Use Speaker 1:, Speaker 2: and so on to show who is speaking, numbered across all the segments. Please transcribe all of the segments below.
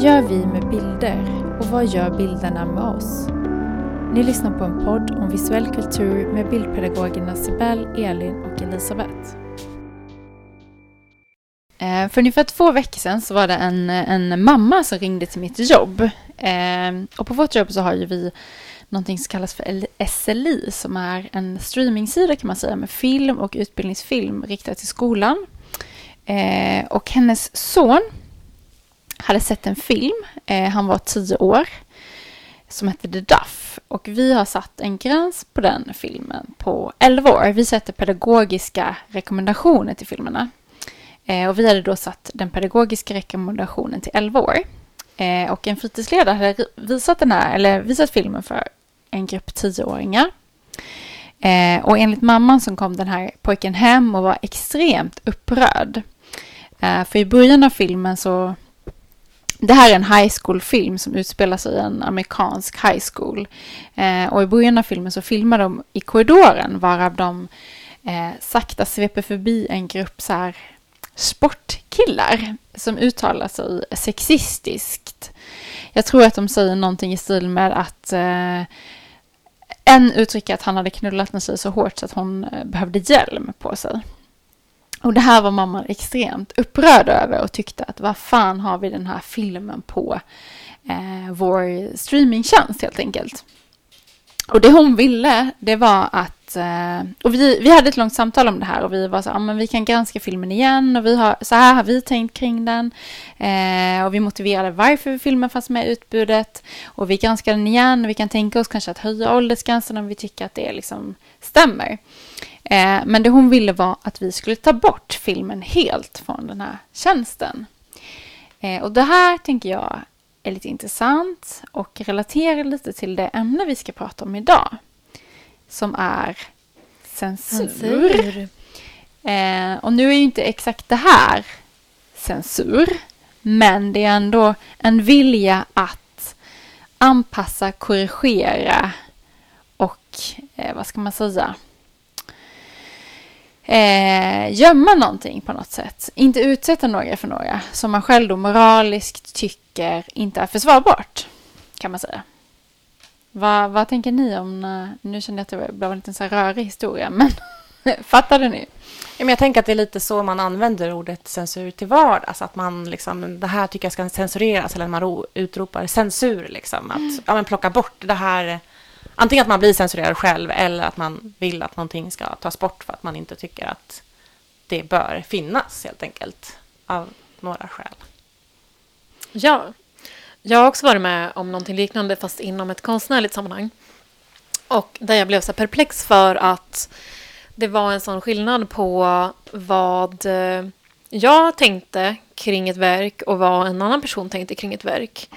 Speaker 1: Vad gör vi med bilder och vad gör bilderna med oss? Ni lyssnar på en podd om visuell kultur med bildpedagogerna Sibel, Elin och Elisabeth. Eh, för ungefär två veckor sedan så var det en, en mamma som ringde till mitt jobb. Eh, och på vårt jobb så har ju vi någonting som kallas för SLI som är en streamingsida kan man säga med film och utbildningsfilm riktad till skolan. Eh, och hennes son hade sett en film, eh, han var tio år, som hette The Duff. Och vi har satt en gräns på den filmen på 11 år. Vi sätter pedagogiska rekommendationer till filmerna. Eh, och vi hade då satt den pedagogiska rekommendationen till 11 år. Eh, och en fritidsledare hade visat, den här, eller visat filmen för en grupp tioåringar. Eh, och enligt mamman så kom den här pojken hem och var extremt upprörd. Eh, för i början av filmen så... Det här är en high school-film som utspelar sig i en amerikansk high school. Eh, och i början av filmen så filmar de i korridoren varav de eh, sakta sveper förbi en grupp så här sportkillar som uttalar sig sexistiskt. Jag tror att de säger någonting i stil med att eh, en uttrycker att han hade knullat med sig så hårt så att hon eh, behövde hjälm på sig. Och det här var mamman extremt upprörd över och tyckte att vad fan har vi den här filmen på eh, vår streamingtjänst helt enkelt. Och det hon ville, det var att... Eh, och vi, vi hade ett långt samtal om det här och vi var så ja men vi kan granska filmen igen och vi har, så här har vi tänkt kring den. Eh, och vi motiverade varför filmen fanns med i utbudet. Och vi granskade den igen och vi kan tänka oss kanske att höja åldersgränsen om vi tycker att det liksom stämmer. Eh, men det hon ville var att vi skulle ta bort filmen helt från den här tjänsten. Eh, och det här tänker jag är lite intressant och relaterar lite till det ämne vi ska prata om idag. Som är censur. censur. Eh, och nu är ju inte exakt det här censur. Men det är ändå en vilja att anpassa, korrigera och eh, vad ska man säga? Eh, gömma någonting på något sätt. Inte utsätta några för några som man själv då moraliskt tycker inte är försvarbart. Kan man säga. Vad, vad tänker ni om, nu känner jag att det blev en liten så här rörig historia, men fattade ni?
Speaker 2: jag tänker att det är lite så man använder ordet censur till vardags. Att man liksom, det här tycker jag ska censureras, eller man utropar censur. Liksom, att mm. ja, men plocka bort det här antingen att man blir censurerad själv eller att man vill att någonting ska tas bort för att man inte tycker att det bör finnas helt enkelt av några skäl.
Speaker 3: Ja, jag har också varit med om någonting liknande fast inom ett konstnärligt sammanhang. Och där jag blev så perplex för att det var en sån skillnad på vad eh, jag tänkte kring ett verk och vad en annan person tänkte kring ett verk.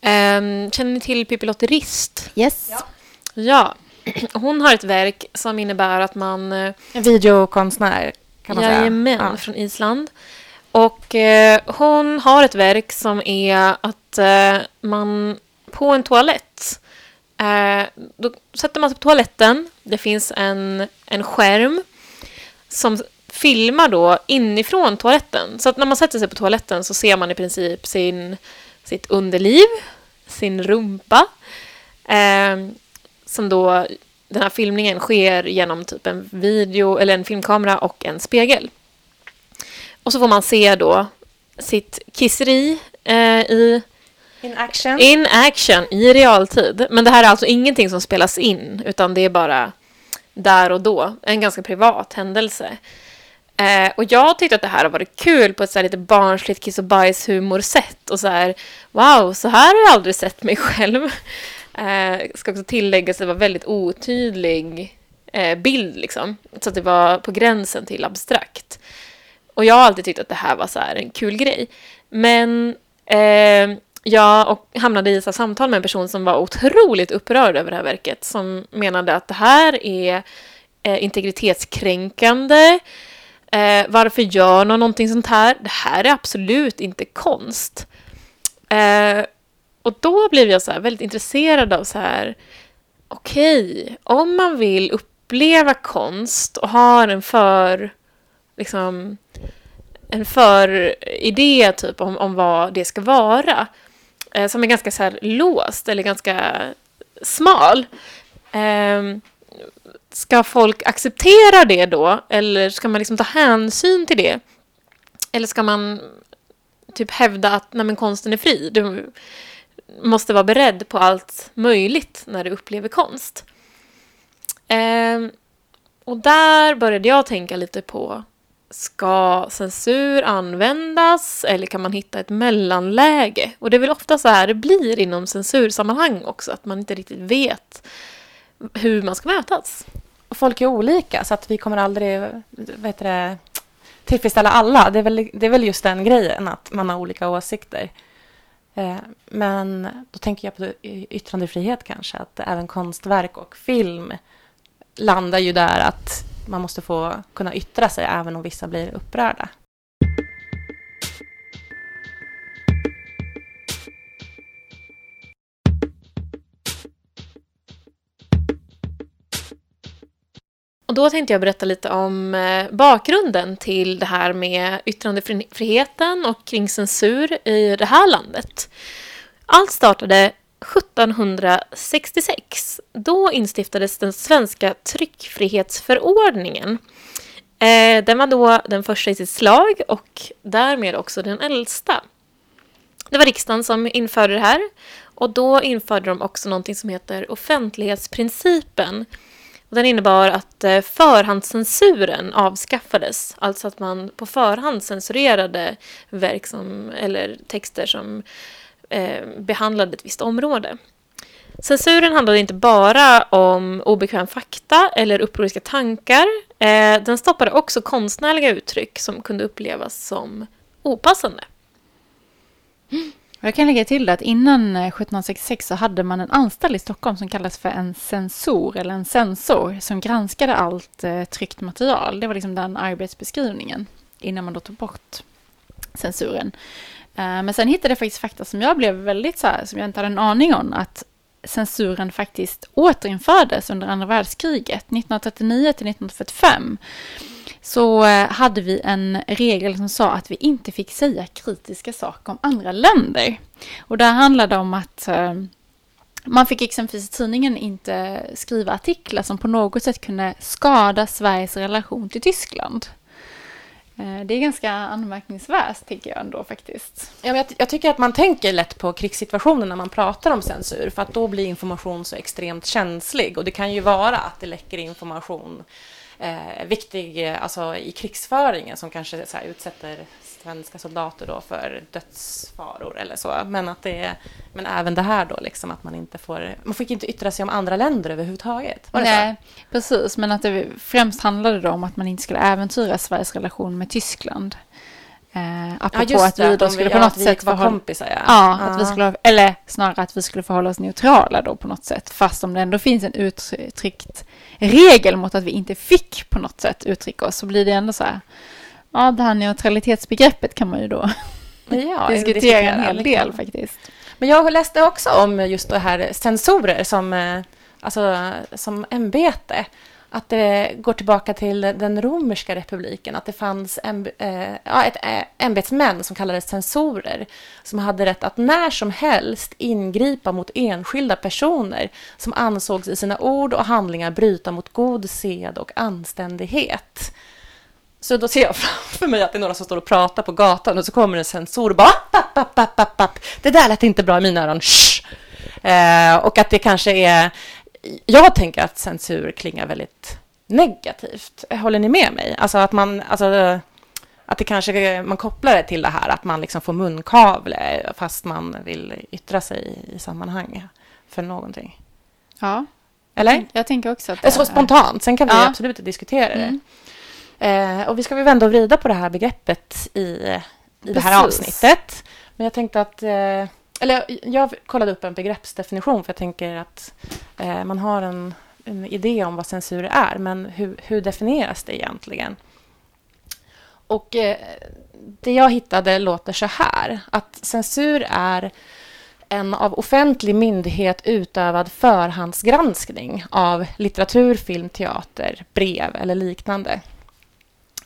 Speaker 3: Um, känner ni till Pippi Lotterist?
Speaker 1: Yes. Ja.
Speaker 3: Ja, hon har ett verk som innebär att man...
Speaker 2: Eh, en videokonstnär kan man
Speaker 3: jajamän, säga. Ja. från Island. Och eh, hon har ett verk som är att eh, man på en toalett eh, då sätter man sig på toaletten. Det finns en, en skärm som filmar då inifrån toaletten. Så att när man sätter sig på toaletten så ser man i princip sin, sitt underliv, sin rumpa. Eh, som då den här filmningen sker genom typ en video eller en filmkamera och en spegel. Och så får man se då sitt kisseri eh, i
Speaker 2: In action.
Speaker 3: In action, i realtid. Men det här är alltså ingenting som spelas in, utan det är bara där och då. En ganska privat händelse. Eh, och jag tyckte att det här har varit kul på ett så här lite barnsligt kiss och bajs humorsätt. Och så här, wow, så här har jag aldrig sett mig själv. Eh, ska också tilläggas att det var väldigt otydlig eh, bild liksom. Så att det var på gränsen till abstrakt. Och jag har alltid tyckt att det här var så en kul grej. Men eh, jag och hamnade i ett samtal med en person som var otroligt upprörd över det här verket. Som menade att det här är eh, integritetskränkande. Eh, varför gör någon någonting sånt här? Det här är absolut inte konst. Eh, och då blev jag så väldigt intresserad av så här, okej, okay, om man vill uppleva konst och har en för, liksom, en för idé typ om, om vad det ska vara, eh, som är ganska så här låst eller ganska smal. Eh, ska folk acceptera det då? Eller ska man liksom ta hänsyn till det? Eller ska man typ hävda att nej, men konsten är fri? Du måste vara beredd på allt möjligt när du upplever konst. Eh, och där började jag tänka lite på Ska censur användas eller kan man hitta ett mellanläge? Och det är väl ofta så här det blir inom censursammanhang också, att man inte riktigt vet hur man ska mötas.
Speaker 2: Och folk är olika, så att vi kommer aldrig vet det, tillfredsställa alla. Det är, väl, det är väl just den grejen, att man har olika åsikter. Eh, men då tänker jag på yttrandefrihet kanske, att även konstverk och film landar ju där att man måste få kunna yttra sig även om vissa blir upprörda.
Speaker 3: Och då tänkte jag berätta lite om eh, bakgrunden till det här med yttrandefriheten och kring censur i det här landet. Allt startade 1766. Då instiftades den svenska tryckfrihetsförordningen. Eh, den var då den första i sitt slag och därmed också den äldsta. Det var riksdagen som införde det här och då införde de också någonting som heter offentlighetsprincipen. Den innebar att eh, förhandscensuren avskaffades, alltså att man på förhand censurerade verk som, eller texter som eh, behandlade ett visst område. Censuren handlade inte bara om obekväm fakta eller upproriska tankar. Eh, den stoppade också konstnärliga uttryck som kunde upplevas som opassande.
Speaker 1: Jag kan lägga till det att innan eh, 1766 så hade man en anställd i Stockholm som kallades för en censor eller en censor som granskade allt eh, tryckt material. Det var liksom den arbetsbeskrivningen innan man då tog bort censuren. Eh, men sen hittade jag faktiskt fakta som jag blev väldigt så här, som jag inte hade en aning om, att censuren faktiskt återinfördes under andra världskriget, 1939 till 1945 så eh, hade vi en regel som sa att vi inte fick säga kritiska saker om andra länder. Och det handlade om att eh, man fick liksom exempelvis i tidningen inte skriva artiklar som på något sätt kunde skada Sveriges relation till Tyskland. Eh, det är ganska anmärkningsvärt, tycker jag ändå faktiskt.
Speaker 2: Ja, jag, jag, tycker att man tänker lätt på krigssituationen när man pratar om censur, för att då blir information så extremt känslig. Och det kan ju vara att det läcker information eh, viktig eh, alltså, i krigsföringen som kanske så här, utsätter svenska soldater då för dödsfaror eller så. Men, att det är, men även det här då, liksom, att man inte får... Man fick inte yttra sig om andra länder överhuvudtaget. Var det
Speaker 1: Nej, så? precis. Men att det främst handlade då om att man inte skulle äventyra Sveriges relation med Tyskland.
Speaker 2: Eh, apropå ja, att vi då skulle på något sätt vara kompisar. Ja,
Speaker 1: ja, ja. Att vi skulle, eller snarare att vi skulle förhålla oss neutrala då på något sätt. Fast om det ändå finns en uttryckt regel mot att vi inte fick på något sätt uttrycka oss så blir det ändå så här. Ja, det här neutralitetsbegreppet kan man ju då ja, diskutera en hel del liksom. faktiskt.
Speaker 2: Men jag läste också om just det här sensorer som, eh, alltså, som ämbete att det går tillbaka till den romerska republiken, att det fanns en, äh, ja, ett ämbetsmän som kallades censorer, som hade rätt att när som helst ingripa mot enskilda personer som ansågs i sina ord och handlingar bryta mot god sed och anständighet. Så då ser jag framför mig att det är några som står och pratar på gatan och så kommer en censor och bara app, app, app, app, app. Det där lät inte bra i mina öron. Eh, och att det kanske är jag tänker att censur klingar väldigt negativt. Håller ni med mig? Alltså att man, alltså, att det kanske, man kopplar det till det här att man liksom får munkavle fast man vill yttra sig i sammanhang för någonting.
Speaker 1: Ja.
Speaker 2: Eller?
Speaker 1: Jag tänker också att
Speaker 2: det Så spontant. Sen kan vi ja. absolut diskutera det. Mm. Eh, och vi ska väl vända och vrida på det här begreppet i, i det här avsnittet. Men jag tänkte att eh, eller jag kollade upp en begreppsdefinition för jag tänker att eh, man har en, en, idé om vad censur är, men hur, hur definieras det egentligen? Och eh, det jag hittade låter så här, att censur är en av offentlig myndighet utövad förhandsgranskning av litteratur, film, teater, brev eller liknande.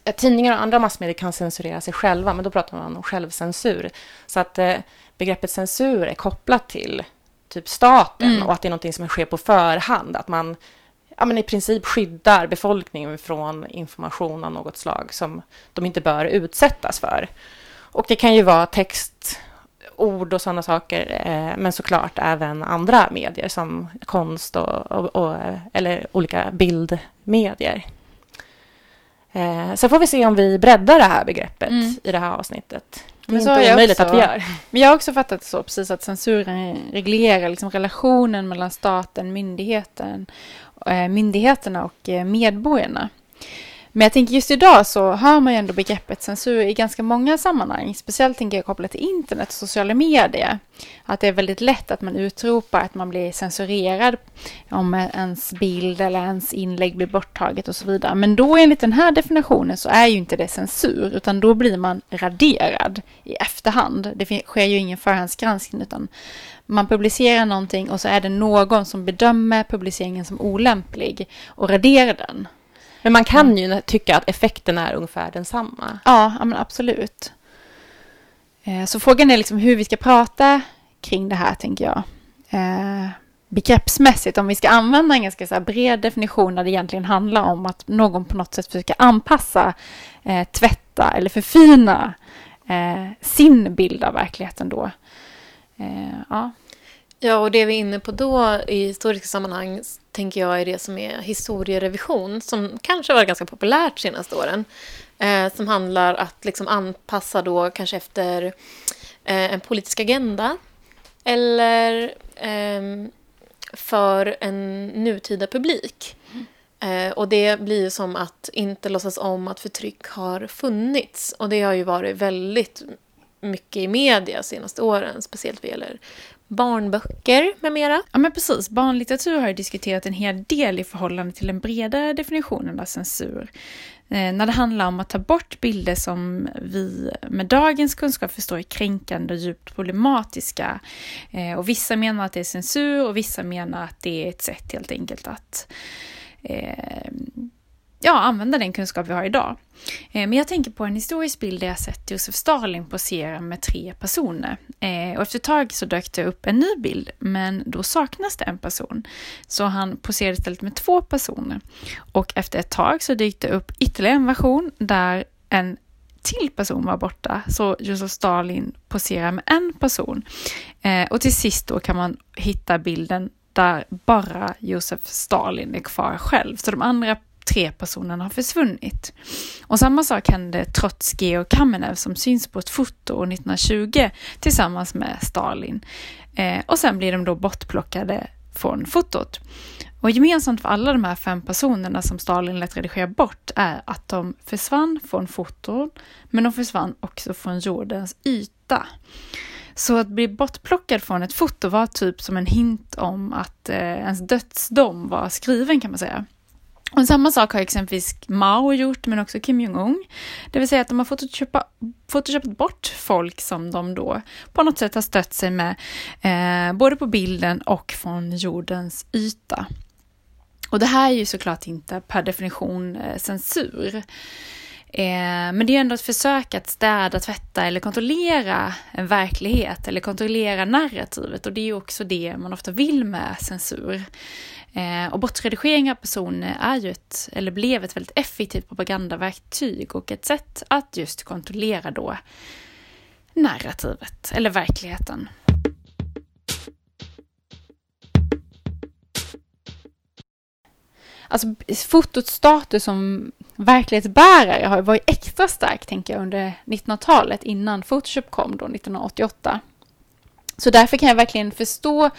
Speaker 2: Eh, tidningar och andra massmedier kan censurera sig själva, men då pratar man om självcensur. Så att eh, begreppet censur är kopplat till typ staten
Speaker 1: Mm.
Speaker 2: och att det är någonting som sker på förhand. Att man ja, men i princip skyddar befolkningen från information av något slag som de inte bör utsättas för. Och det kan ju vara text, ord och sådana saker, eh, men såklart även andra medier som konst och, och, och eller olika bildmedier. Eh, så får vi se om vi breddar det här begreppet
Speaker 1: Mm.
Speaker 2: i det här avsnittet. Det är
Speaker 1: Men
Speaker 2: inte omöjligt
Speaker 1: också-
Speaker 2: att vi gör.
Speaker 1: Men jag har också fattat det så precis att censuren reglerar liksom relationen mellan staten, myndigheten, eh, myndigheterna och eh, medborgarna. Men jag tänker just idag så hör man ju ändå begreppet censur i ganska många sammanhang. Speciellt tänker jag kopplat till internet och sociala medier. Att det är väldigt lätt att man utropar att man blir censurerad om ens bild eller ens inlägg blir borttaget och så vidare. Men då enligt den här definitionen så är ju inte det censur utan då blir man raderad i efterhand. Det sker ju ingen förhandsgranskning utan man publicerar någonting och så är det någon som bedömer publiceringen som olämplig och raderar den.
Speaker 2: Men man kan ju tycka att effekten är ungefär densamma.
Speaker 1: Ja, ja men absolut. Eh, Så frågan är liksom hur vi ska prata kring det här, tänker jag. Eh, begreppsmässigt, om vi ska använda en ganska så bred definition där det egentligen handlar om att någon på något sätt försöker anpassa, eh, tvätta eller förfina sin bild av verkligheten då. Ja.
Speaker 3: Ja, och det vi är inne på då i historiska sammanhang tänker jag är det som är historierevision som kanske varit ganska populärt de senaste åren. Eh, som handlar att liksom anpassa då kanske efter eh, en politisk agenda eller ehm, för en nutida publik. Eh, och det blir ju som att inte låtsas om att förtryck har funnits. Och det har ju varit väldigt mycket i media de senaste åren, speciellt vad gäller barnböcker med mera.
Speaker 1: Ja, men precis. Barnlitteratur har ju diskuterat en hel del i förhållande till den bredare definitionen av censur. Eh, när det handlar om att ta bort bilder som vi med dagens kunskap förstår är kränkande och djupt problematiska. Eh, och vissa menar att det är censur och vissa menar att det är ett sätt helt enkelt att eh, ja, använda den kunskap vi har idag. Eh, men jag tänker på en historisk bild där jag sett Josef Stalin posera med tre personer. Eh, och efter ett tag så dök det upp en ny bild, men då saknas det en person. Så han poserade istället med två personer. Och efter ett tag så dök det upp ytterligare en version där en till person var borta, så Josef Stalin poserar med en person. Eh, och till sist då kan man hitta bilden där bara Josef Stalin är kvar själv. Så de andra tre personerna har försvunnit. Och samma sak hände Trotskij och Kamenev som syns på ett foto år 1920 tillsammans med Stalin. Eh, och sen blir de då bortplockade från fotot. Och gemensamt för alla de här fem personerna som Stalin lät redigera bort är att de försvann från foton, men de försvann också från jordens yta. Så att bli bortplockad från ett foto var typ som en hint om att eh, ens dödsdom var skriven kan man säga. Och samma sak har exempelvis Mao gjort, men också Kim Jong-Un. Det vill säga att de har photoshopat, photoshopat bort folk som de då på något sätt har stött sig med, eh, både på bilden och från jordens yta. Och det här är ju såklart inte per definition eh, censur. Eh, men det är ändå ett försök att städa, tvätta eller kontrollera en verklighet eller kontrollera narrativet och det är ju också det man ofta vill med censur. Eh, och bortredigering av personer är ju ett, eller blev ett väldigt effektivt propagandaverktyg och ett sätt att just kontrollera då narrativet eller verkligheten. Alltså fotots status som verklighetsbärare har varit extra stark, tänker jag, under 1900-talet innan Photoshop kom då 1988. Så därför kan jag verkligen förstå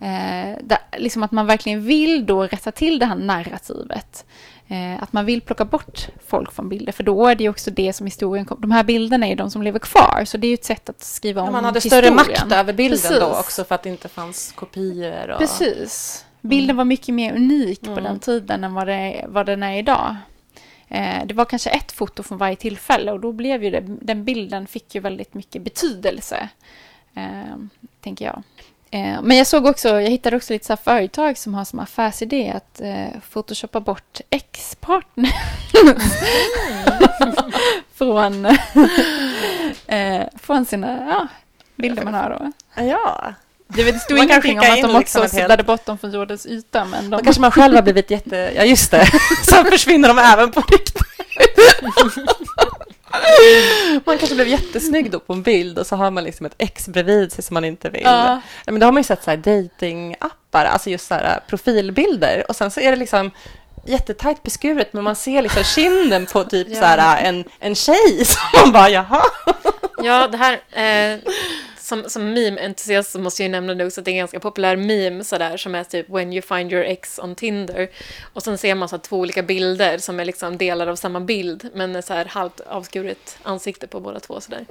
Speaker 1: eh, där, liksom att man verkligen vill då rätta till det här narrativet. Eh, att man vill plocka bort folk från bilder, för då är det ju också det som historien kom. De här bilderna är de som lever kvar, så det är ju ett sätt att skriva om
Speaker 2: man hade
Speaker 1: historien.
Speaker 2: större makt över bilden
Speaker 1: Precis.
Speaker 2: då också för att det inte fanns kopior. Och...
Speaker 1: Precis. Bilden var mycket mer unik på
Speaker 2: Mm.
Speaker 1: den tiden än vad, det, vad den är idag. Eh, det var kanske ett foto från varje tillfälle och då blev ju det, den bilden fick ju väldigt mycket betydelse. Eh, tänker jag. Eh, men jag såg också, jag hittade också lite så företag som har som affärsidé att eh, photoshoppa bort ex-partner. från, eh, från sina, ja, bilder man har då.
Speaker 2: Ja.
Speaker 1: Det, vet, det stod
Speaker 2: Man
Speaker 1: ingenting om att de
Speaker 2: liksom
Speaker 1: också
Speaker 2: ett helt-
Speaker 1: bort dem från jordens yta, men
Speaker 2: Då
Speaker 1: de...
Speaker 2: kanske man själv har blivit jätte... Ja, just det. Sen försvinner de även på riktigt. Man kanske blev jättesnygg då på en bild och så har man liksom ett ex bredvid sig som man inte vill.
Speaker 1: Ja.
Speaker 2: Men då har man ju sett så här datingappar, alltså just så här profilbilder och sen så är det liksom jättetajt beskuret men man ser liksom kinden på typ
Speaker 1: Ja.
Speaker 2: så här en, en tjej som man bara jaha.
Speaker 3: Ja, det här... Eh, som, som meme-entusiast så måste jag ju nämna nu också att det är en ganska populär meme sådär som är typ When you find your ex on Tinder. Och sen ser man så två olika bilder som är liksom delar av samma bild men är så här halvt avskuret ansikte på båda två sådär.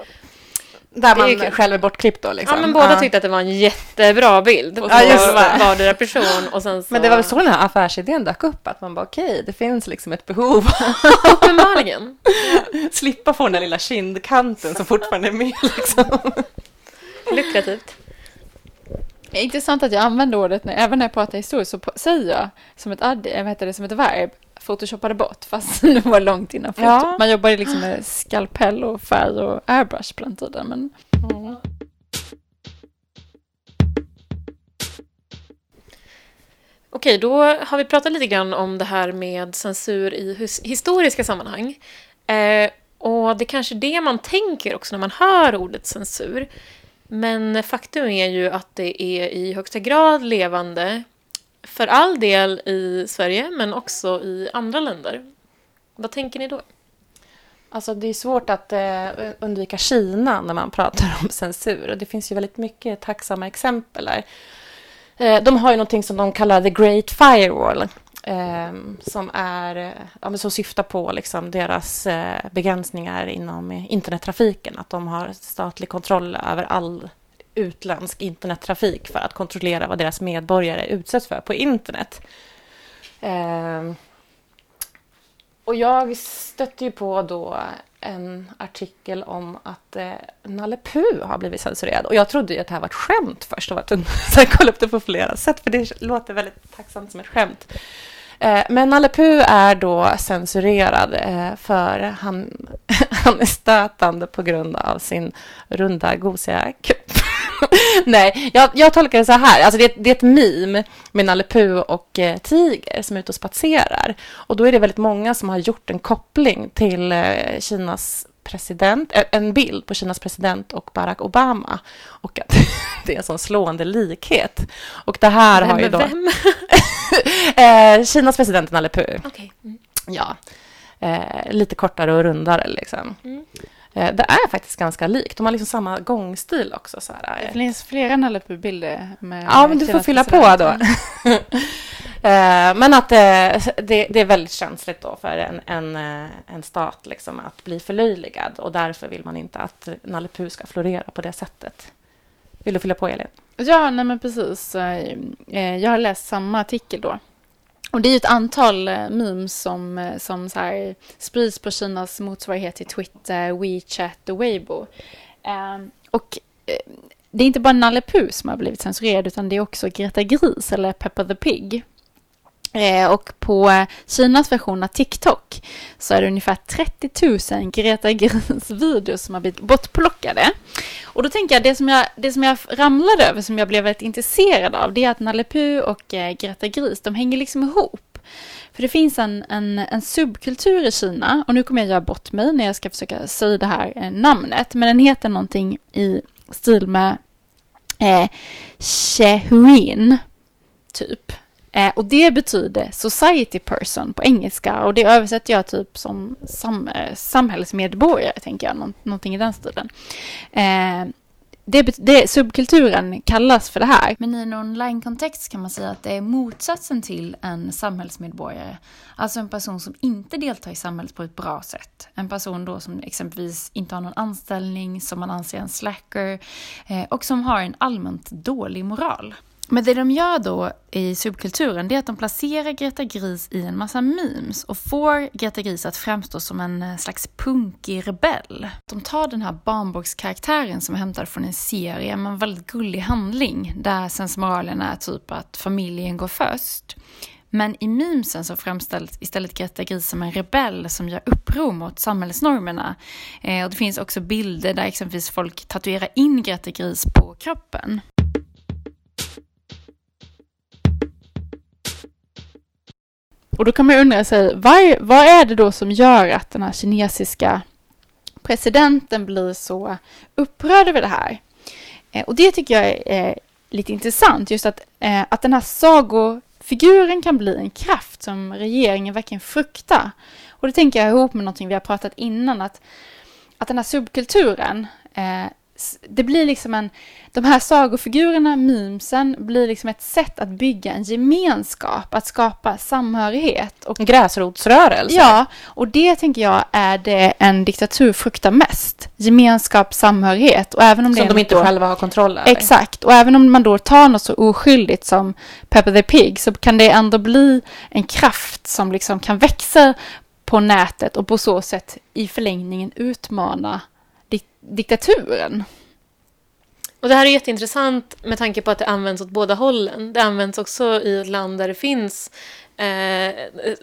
Speaker 2: Där
Speaker 3: Det är
Speaker 2: man
Speaker 3: kul.
Speaker 2: själv är bortklippt då liksom.
Speaker 3: Ja, men båda tyckte att det var en jättebra bild på
Speaker 2: Ja, just det.
Speaker 3: vardera person och sen så...
Speaker 2: Men det var väl så den här affärsidén dök upp, att man bara okej, det finns liksom ett behov
Speaker 3: Uppenbarligen.
Speaker 2: slippa få den där lilla kindkanten som fortfarande är med liksom.
Speaker 3: Lukrativt.
Speaker 1: Intressant att jag använder ordet, när, även när jag pratar historiskt, så säger jag som ett, ad, vad heter det, som ett verb, photoshoppade bort, fast det var långt innan foto.
Speaker 2: Ja.
Speaker 1: Man jobbade liksom med skalpell och färg och airbrush på den tiden, men
Speaker 3: Okej, då har vi pratat lite grann om det här med censur i historiska sammanhang. Eh, och det är kanske det man tänker också när man hör ordet censur. Men faktum är ju att det är i högsta grad levande, för all del i Sverige, men också i andra länder. Vad tänker ni då?
Speaker 2: Alltså det är svårt att eh, undvika Kina när man pratar om censur. Och det finns ju väldigt mycket tacksamma exempel där. Eh, de har ju någonting som de kallar the great firewall. Eh, som, är, ja, men som syftar på liksom deras eh, begränsningar inom internettrafiken. Att de har statlig kontroll över all utländsk internettrafik för att kontrollera vad deras medborgare utsätts för på internet. Eh, och jag stötte ju på då en artikel om att eh, Nalle Puh har blivit censurerad. Och jag trodde ju att det här var ett skämt först och var tvungen upp det på flera sätt, för det låter väldigt tacksamt som ett skämt. Eh, men Nalle Puh är då censurerad eh, för han, han är stötande på grund av sin runda gosiga kupp. Nej, jag, jag tolkar det så här. Alltså det, är, det är ett meme med Nalle Puh och eh, Tiger som är ute och spatserar. Och då är det väldigt många som har gjort en koppling till eh, Kinas president, en bild på Kinas president och Barack Obama. Och att det är en sån slående likhet. Och det här
Speaker 3: Vem
Speaker 2: har ju då...
Speaker 3: vem?
Speaker 2: eh, Kinas president Nalle Puh.
Speaker 3: Okej. Mm.
Speaker 2: Ja. Eh, lite kortare och rundare liksom.
Speaker 3: Mm.
Speaker 2: Eh, det är faktiskt ganska likt. De har liksom samma gångstil också. Så här,
Speaker 1: det
Speaker 2: eh.
Speaker 1: finns flera Nalle Puh-bilder med
Speaker 2: Ja, men du får fylla på då. Eh, Men att det, det är väldigt känsligt då för en, en, en stat liksom att bli förlöjligad och därför vill man inte att Nalle ska florera på det sättet. Vill du fylla på, Elin?
Speaker 1: Ja, nej men precis. Jag har läst samma artikel då. Och det är ju ett antal eh, memes som, eh, som så här sprids på Kinas motsvarighet till Twitter, WeChat och Weibo. Ehm, eh, Och det är inte bara Nalle Puh som har blivit censurerad utan det är också Greta Gris eller Peppa the Pig. Eh, Och på Kinas version av TikTok så är det ungefär 30 000 Greta Gris-videos som har blivit bortplockade. Och då tänker jag, det som jag, det som jag ramlade över, som jag blev väldigt intresserad av, det är att Nalle Puh och eh, Greta Gris, de hänger liksom ihop. För det finns en, en, en subkultur i Kina, och nu kommer jag göra bort mig när jag ska försöka säga det här eh, namnet, men den heter någonting i stil med eh, Shehuin, typ. Eh, och det betyder society person på engelska och det översätter jag typ som sam, eh, samhällsmedborgare, tänker jag, Nå- någonting i den stilen. Eh, det, det, subkulturen kallas för det här. Men i en online-kontext kan man säga att det är motsatsen till en samhällsmedborgare. Alltså en person som inte deltar i samhället på ett bra sätt. En person då som exempelvis inte har någon anställning, som man anser en slacker eh, och som har en allmänt dålig moral. Men det de gör då i subkulturen det är att de placerar Greta Gris i en massa memes och får Greta Gris att framstå som en eh, slags punkig rebell. De tar den här barnbokskaraktären som är hämtad från en serie med en väldigt gullig handling där sensmoralen är typ att familjen går först. Men i memesen så framställs istället Greta Gris som en rebell som gör uppror mot samhällsnormerna. Eh, och det finns också bilder där exempelvis folk tatuerar in Greta Gris på kroppen. Och då kan man undra sig, vad, vad är det då som gör att den här kinesiska presidenten blir så upprörd över det här? Eh, och det tycker jag är eh, lite intressant, just att, eh, att den här sagofiguren kan bli en kraft som regeringen verkligen fruktar. Och det tänker jag ihop med någonting vi har pratat innan, att, att den här subkulturen eh, det blir liksom en, de här sagofigurerna, memesen, blir liksom ett sätt att bygga en gemenskap, att skapa samhörighet.
Speaker 2: Och, en gräsrotsrörelse.
Speaker 1: Ja, och det tänker jag är det en diktatur fruktar mest. Gemenskap, samhörighet. Och även om
Speaker 2: som
Speaker 1: det
Speaker 2: de inte
Speaker 1: då,
Speaker 2: själva har kontroll över.
Speaker 1: Exakt, och även om man då tar något så oskyldigt som Pepper the Pig så kan det ändå bli en kraft som liksom kan växa på nätet och på så sätt i förlängningen utmana diktaturen.
Speaker 3: Och det här är jätteintressant med tanke på att det används åt båda hållen. Det används också i ett land där det finns eh,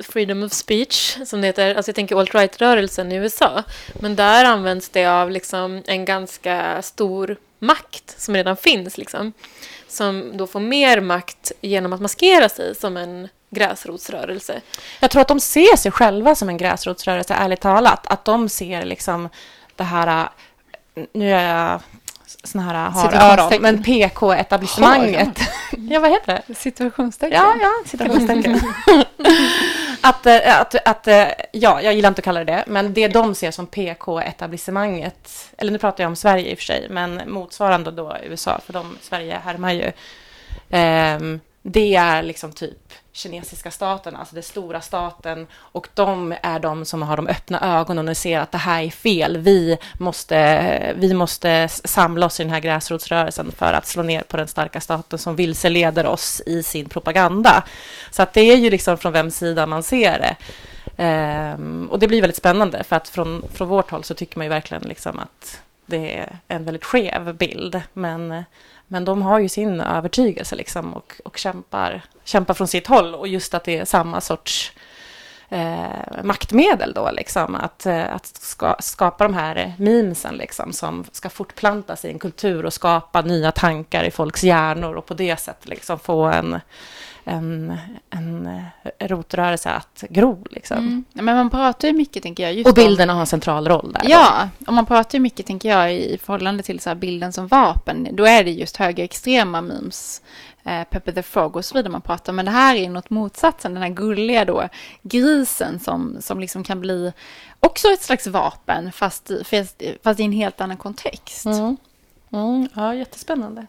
Speaker 3: freedom of speech, som det heter. Alltså jag tänker alt-right-rörelsen i USA. Men där används det av liksom en ganska stor makt som redan finns. Liksom, som då får mer makt genom att maskera sig som en gräsrotsrörelse.
Speaker 2: Jag tror att de ser sig själva som en gräsrotsrörelse, ärligt talat. Att de ser liksom det här nu är jag såna här har-öron, men PK-etablissemanget. ja, vad heter det?
Speaker 1: Situationstecken.
Speaker 2: Ja, ja, situationstecken. att, eh, att, att, eh, ja, jag gillar inte att kalla det det, men det de ser som PK-etablissemanget, eller nu pratar jag om Sverige i och för sig, men motsvarande då USA, för de, Sverige härmar ju, um, det är liksom typ kinesiska staten, alltså den stora staten, och de är de som har de öppna ögonen och ser att det här är fel. Vi måste, vi måste samla oss i den här gräsrotsrörelsen för att slå ner på den starka staten som vilseleder oss i sin propaganda. Så att det är ju liksom från vems sida man ser det. Um, och det blir väldigt spännande, för att från, från vårt håll så tycker man ju verkligen liksom att det är en väldigt skev bild, men men de har ju sin övertygelse liksom och, och kämpar, kämpar från sitt håll. Och just att det är samma sorts eh, maktmedel då, liksom. Att, eh, att ska, skapa de här memesen liksom, som ska fortplanta sig i en kultur och skapa nya tankar i folks hjärnor och på det sättet liksom få en, en, en eh, rotrörelse att gro. Liksom. Mm.
Speaker 1: Men man pratar ju mycket, tänker jag.
Speaker 2: Just och bilderna om, har en central roll där.
Speaker 1: Ja, då. och man pratar ju mycket, tänker jag, i förhållande till så bilden som vapen. Då är det just högerextrema memes. Eh, Pepper the Frog och så vidare man pratar Men det här är något motsatsen, den här gulliga då grisen som, som liksom kan bli också ett slags vapen fast, fast, fast i en helt annan kontext.
Speaker 2: Mm. Mm. Ja, jättespännande.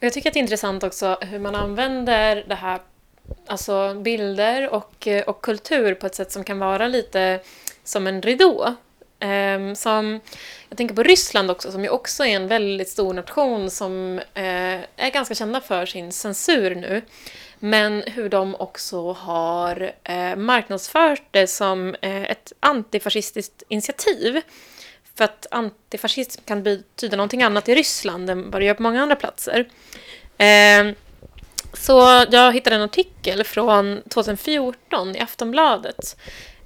Speaker 3: Jag tycker att det är intressant också hur man använder det här, alltså bilder och, eh, och kultur på ett sätt som kan vara lite som en ridå. Um, som, jag tänker på Ryssland också, som ju också är en väldigt stor nation som uh, är ganska kända för sin censur nu. Men hur de också har uh, marknadsfört det som uh, ett antifascistiskt initiativ. För att antifascism kan betyda någonting annat i Ryssland än vad det gör på många andra platser. Ehm, så jag hittade en artikel från 2014 i Aftonbladet.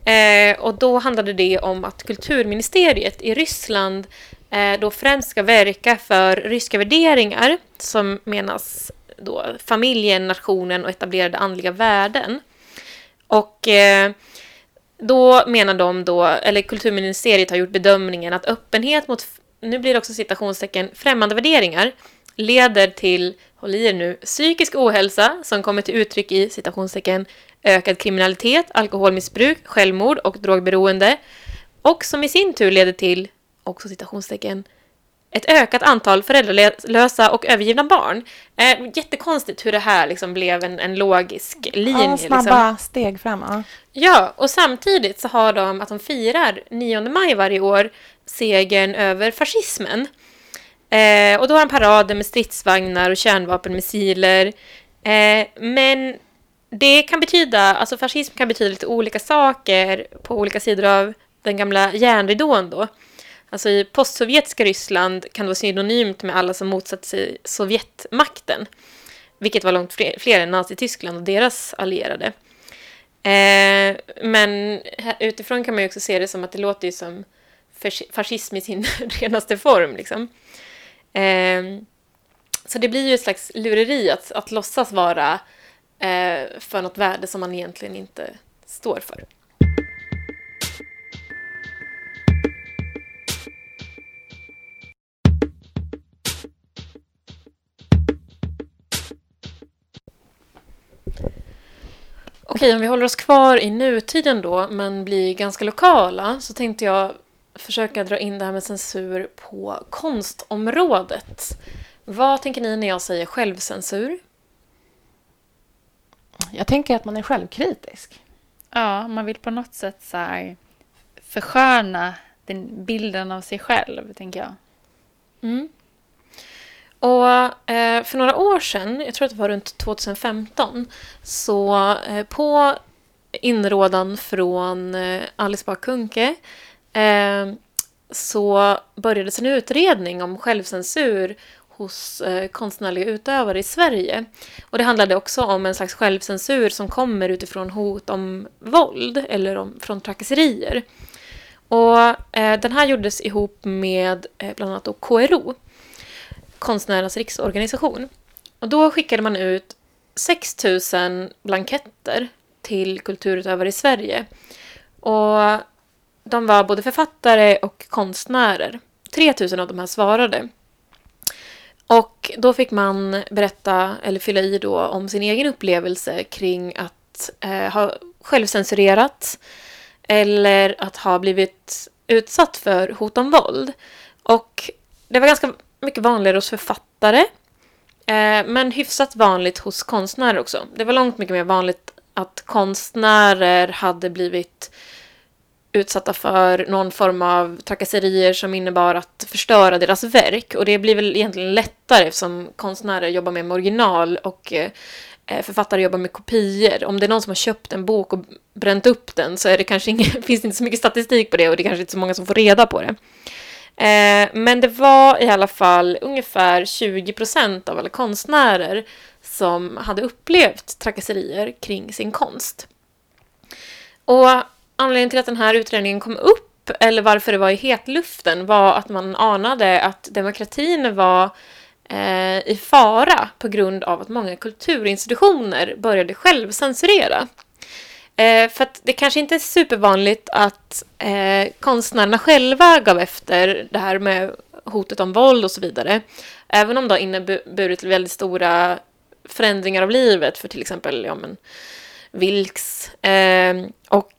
Speaker 3: Eh, och då handlade det om att kulturministeriet i Ryssland eh, då främst ska verka för ryska värderingar som menas då familjen, nationen och etablerade andliga värden. Och eh, då menar de då, eller kulturministeriet har gjort bedömningen att öppenhet mot, nu blir det också citationstecken, främmande värderingar leder till, håll i er nu, psykisk ohälsa som kommer till uttryck i citationstecken ökad kriminalitet, alkoholmissbruk, självmord och drogberoende och som i sin tur leder till, också citationstecken, ett ökat antal föräldralösa och övergivna barn. Eh, jättekonstigt hur det här liksom blev en, en logisk linje. Ja,
Speaker 2: snabba
Speaker 3: liksom.
Speaker 2: steg fram. Ja.
Speaker 3: ja, och samtidigt så har de att de firar 9 maj varje år segern över fascismen. Eh, och då har de parader med stridsvagnar och kärnvapenmissiler. Eh, men det kan betyda, alltså fascism kan betyda lite olika saker på olika sidor av den gamla järnridån då. Alltså i postsovjetiska Ryssland kan det vara synonymt med alla som motsatt sig Sovjetmakten. Vilket var långt fler, fler än Nazityskland och deras allierade. Eh, men utifrån kan man ju också se det som att det låter ju som fascism i sin renaste form. Liksom. Eh, så det blir ju ett slags lureri att, att låtsas vara eh, för något värde som man egentligen inte står för. Okej, om vi håller oss kvar i nutiden då, men blir ganska lokala, så tänkte jag försöka dra in det här med censur på konstområdet. Vad tänker ni när jag säger självcensur?
Speaker 2: Jag tänker att man är självkritisk.
Speaker 1: Ja, man vill på något sätt så här försköna den bilden av sig själv, tänker jag.
Speaker 3: Mm. Och eh, för några år sedan, jag tror att det var runt 2015, så eh, på inrådan från eh, Alice Bah Kuhnke eh, så börjades en utredning om självcensur hos eh, konstnärliga utövare i Sverige. Och det handlade också om en slags självcensur som kommer utifrån hot om våld eller om, från trakasserier. Och eh, den här gjordes ihop med eh, bland annat KRO, Konstnärernas riksorganisation. Och då skickade man ut 6 000 blanketter till kulturutövare i Sverige. Och de var både författare och konstnärer. 3000 av de här svarade. Och då fick man berätta, eller fylla i då, om sin egen upplevelse kring att eh, ha självcensurerat eller att ha blivit utsatt för hot om våld. Och det var ganska mycket vanligare hos författare, eh, men hyfsat vanligt hos konstnärer också. Det var långt mycket mer vanligt att konstnärer hade blivit utsatta för någon form av trakasserier som innebar att förstöra deras verk. Och det blir väl egentligen lättare eftersom konstnärer jobbar mer med original och eh, författare jobbar med kopior. Om det är någon som har köpt en bok och bränt upp den så är det kanske inga, finns det inte så mycket statistik på det och det är kanske inte så många som får reda på det. Eh, men det var i alla fall ungefär 20 procent av alla konstnärer som hade upplevt trakasserier kring sin konst. Och anledningen till att den här utredningen kom upp, eller varför det var i hetluften, var att man anade att demokratin var eh, i fara på grund av att många kulturinstitutioner började självcensurera. Eh, för att det kanske inte är supervanligt att eh, konstnärerna själva gav efter det här med hotet om våld och så vidare. Även om det har inneburit väldigt stora förändringar av livet för till exempel ja, men, Vilks. Eh, och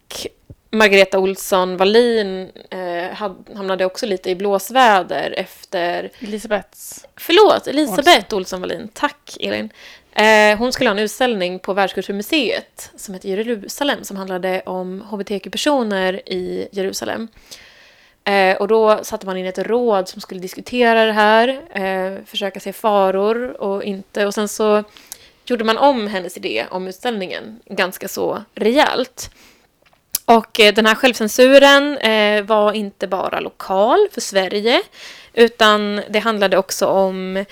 Speaker 3: Margareta Olsson Wallin eh, hamnade också lite i blåsväder efter...
Speaker 1: Elisabeths.
Speaker 3: Förlåt, Elisabeth Olsson Wallin. Tack, Elin. Eh, hon skulle ha en utställning på Världskulturmuseet som heter Jerusalem som handlade om hbtq-personer i Jerusalem. Eh, och då satte man in ett råd som skulle diskutera det här, eh, försöka se faror och inte. Och sen så gjorde man om hennes idé om utställningen ganska så rejält. Och eh, den här självcensuren eh, var inte bara lokal för Sverige, utan det handlade också om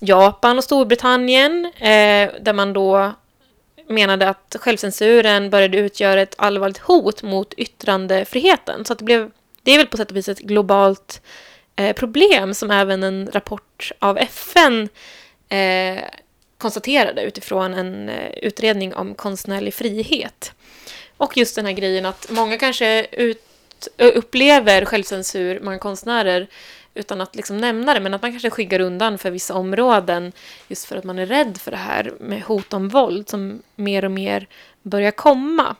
Speaker 3: Japan och Storbritannien, eh, där man då menade att självcensuren började utgöra ett allvarligt hot mot yttrandefriheten. Så att det, blev, det är väl på sätt och vis ett globalt problem som även en rapport av FN konstaterade utifrån en utredning om konstnärlig frihet. Och just den här grejen att många kanske ut, upplever självcensur, många konstnärer, utan att liksom nämna det, men att man kanske skyggar undan för vissa områden just för att man är rädd för det här med hot om våld som mer och mer börjar komma.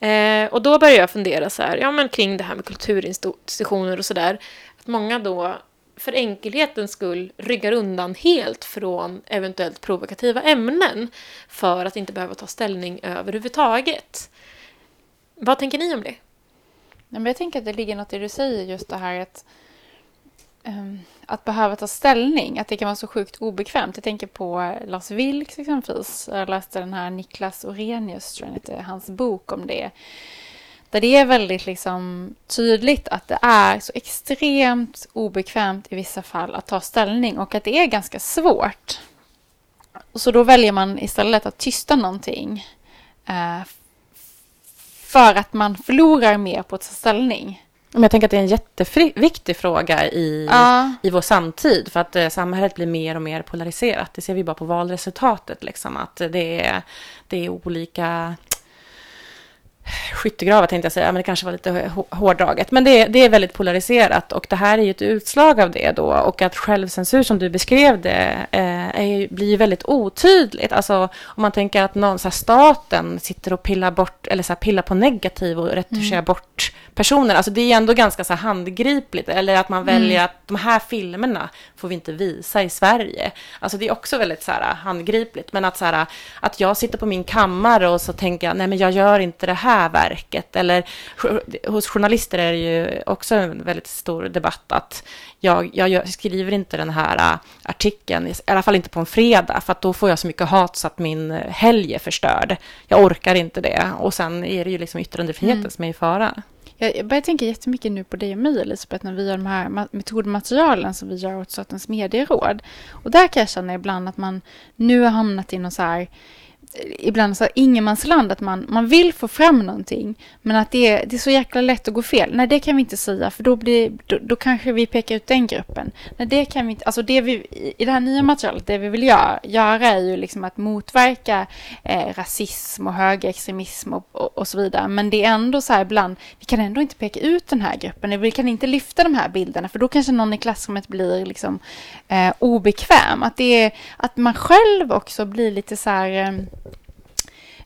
Speaker 3: Eh, och då börjar jag fundera så här, ja men kring det här med kulturinstitutioner och sådär, att många då för enkelhetens skull ryggar undan helt från eventuellt provokativa ämnen för att inte behöva ta ställning överhuvudtaget. Vad tänker ni om det?
Speaker 1: jag tänker att det ligger något i det du säger, just det här att um, att behöva ta ställning, att det kan vara så sjukt obekvämt. Jag tänker på Lars Vilks exempelvis. Jag läste den här Niklas Orenius, tror jag heter, hans bok om det. Där det är väldigt liksom tydligt att det är så extremt obekvämt i vissa fall att ta ställning och att det är ganska svårt. Så då väljer man istället att tysta någonting eh, för att man förlorar mer på att ta ställning.
Speaker 2: Men jag tänker att det är en jätteviktig fråga i,
Speaker 1: Ja.
Speaker 2: i vår samtid. För att eh, samhället blir mer och mer polariserat. Det ser vi bara på valresultatet. Liksom, att det är, det är olika skyttegravar tänkte jag säga, men det kanske var lite hå- hårdraget. Men det, är- det är väldigt polariserat och det här är ju ett utslag av det då. Och att självcensur som du beskrev det eh, är, blir väldigt otydligt. Alltså om man tänker att någon, så här, staten sitter och pillar bort, eller så här, pillar på negativ och retuscherar bort personer. Alltså det är ändå ganska så här handgripligt. Eller att man väljer att de här filmerna får vi inte visa i Sverige. Alltså det är också väldigt så här handgripligt. Men att, så här, att jag sitter på min kammare och så tänker jag, nej men jag gör inte det här verket. Eller hos journalister är det ju också en väldigt stor debatt att jag, jag skriver inte den här äh, artikeln, i alla fall inte på en fredag, för att då får jag så mycket hat så att min helg är förstörd. Jag orkar inte det. Och sen är det ju liksom yttrandefriheten som är i fara.
Speaker 1: Jag börjar tänka jättemycket nu på dig och mig, Elisabeth, när vi gör de här metodmaterialen som vi gör åt Statens medieråd. Och där kan jag känna ibland att man nu har hamnat i någon så här ibland så här ingenmansland, att man, man vill få fram någonting, men att det är, det är så jäkla lätt att gå fel. Nej, det kan vi inte säga, för då, blir, då, då kanske vi pekar ut den gruppen. Nej, det kan vi inte, alltså det vi, i- i det här nya materialet, det vi vill göra, göra är ju liksom att motverka eh, rasism och högerextremism och, och, och så vidare. Men det är ändå så här ibland, vi kan ändå inte peka ut den här gruppen, vi kan inte lyfta de här bilderna, för då kanske någon i klassrummet blir liksom eh, obekväm. Att, det är, att man själv också blir lite så här eh,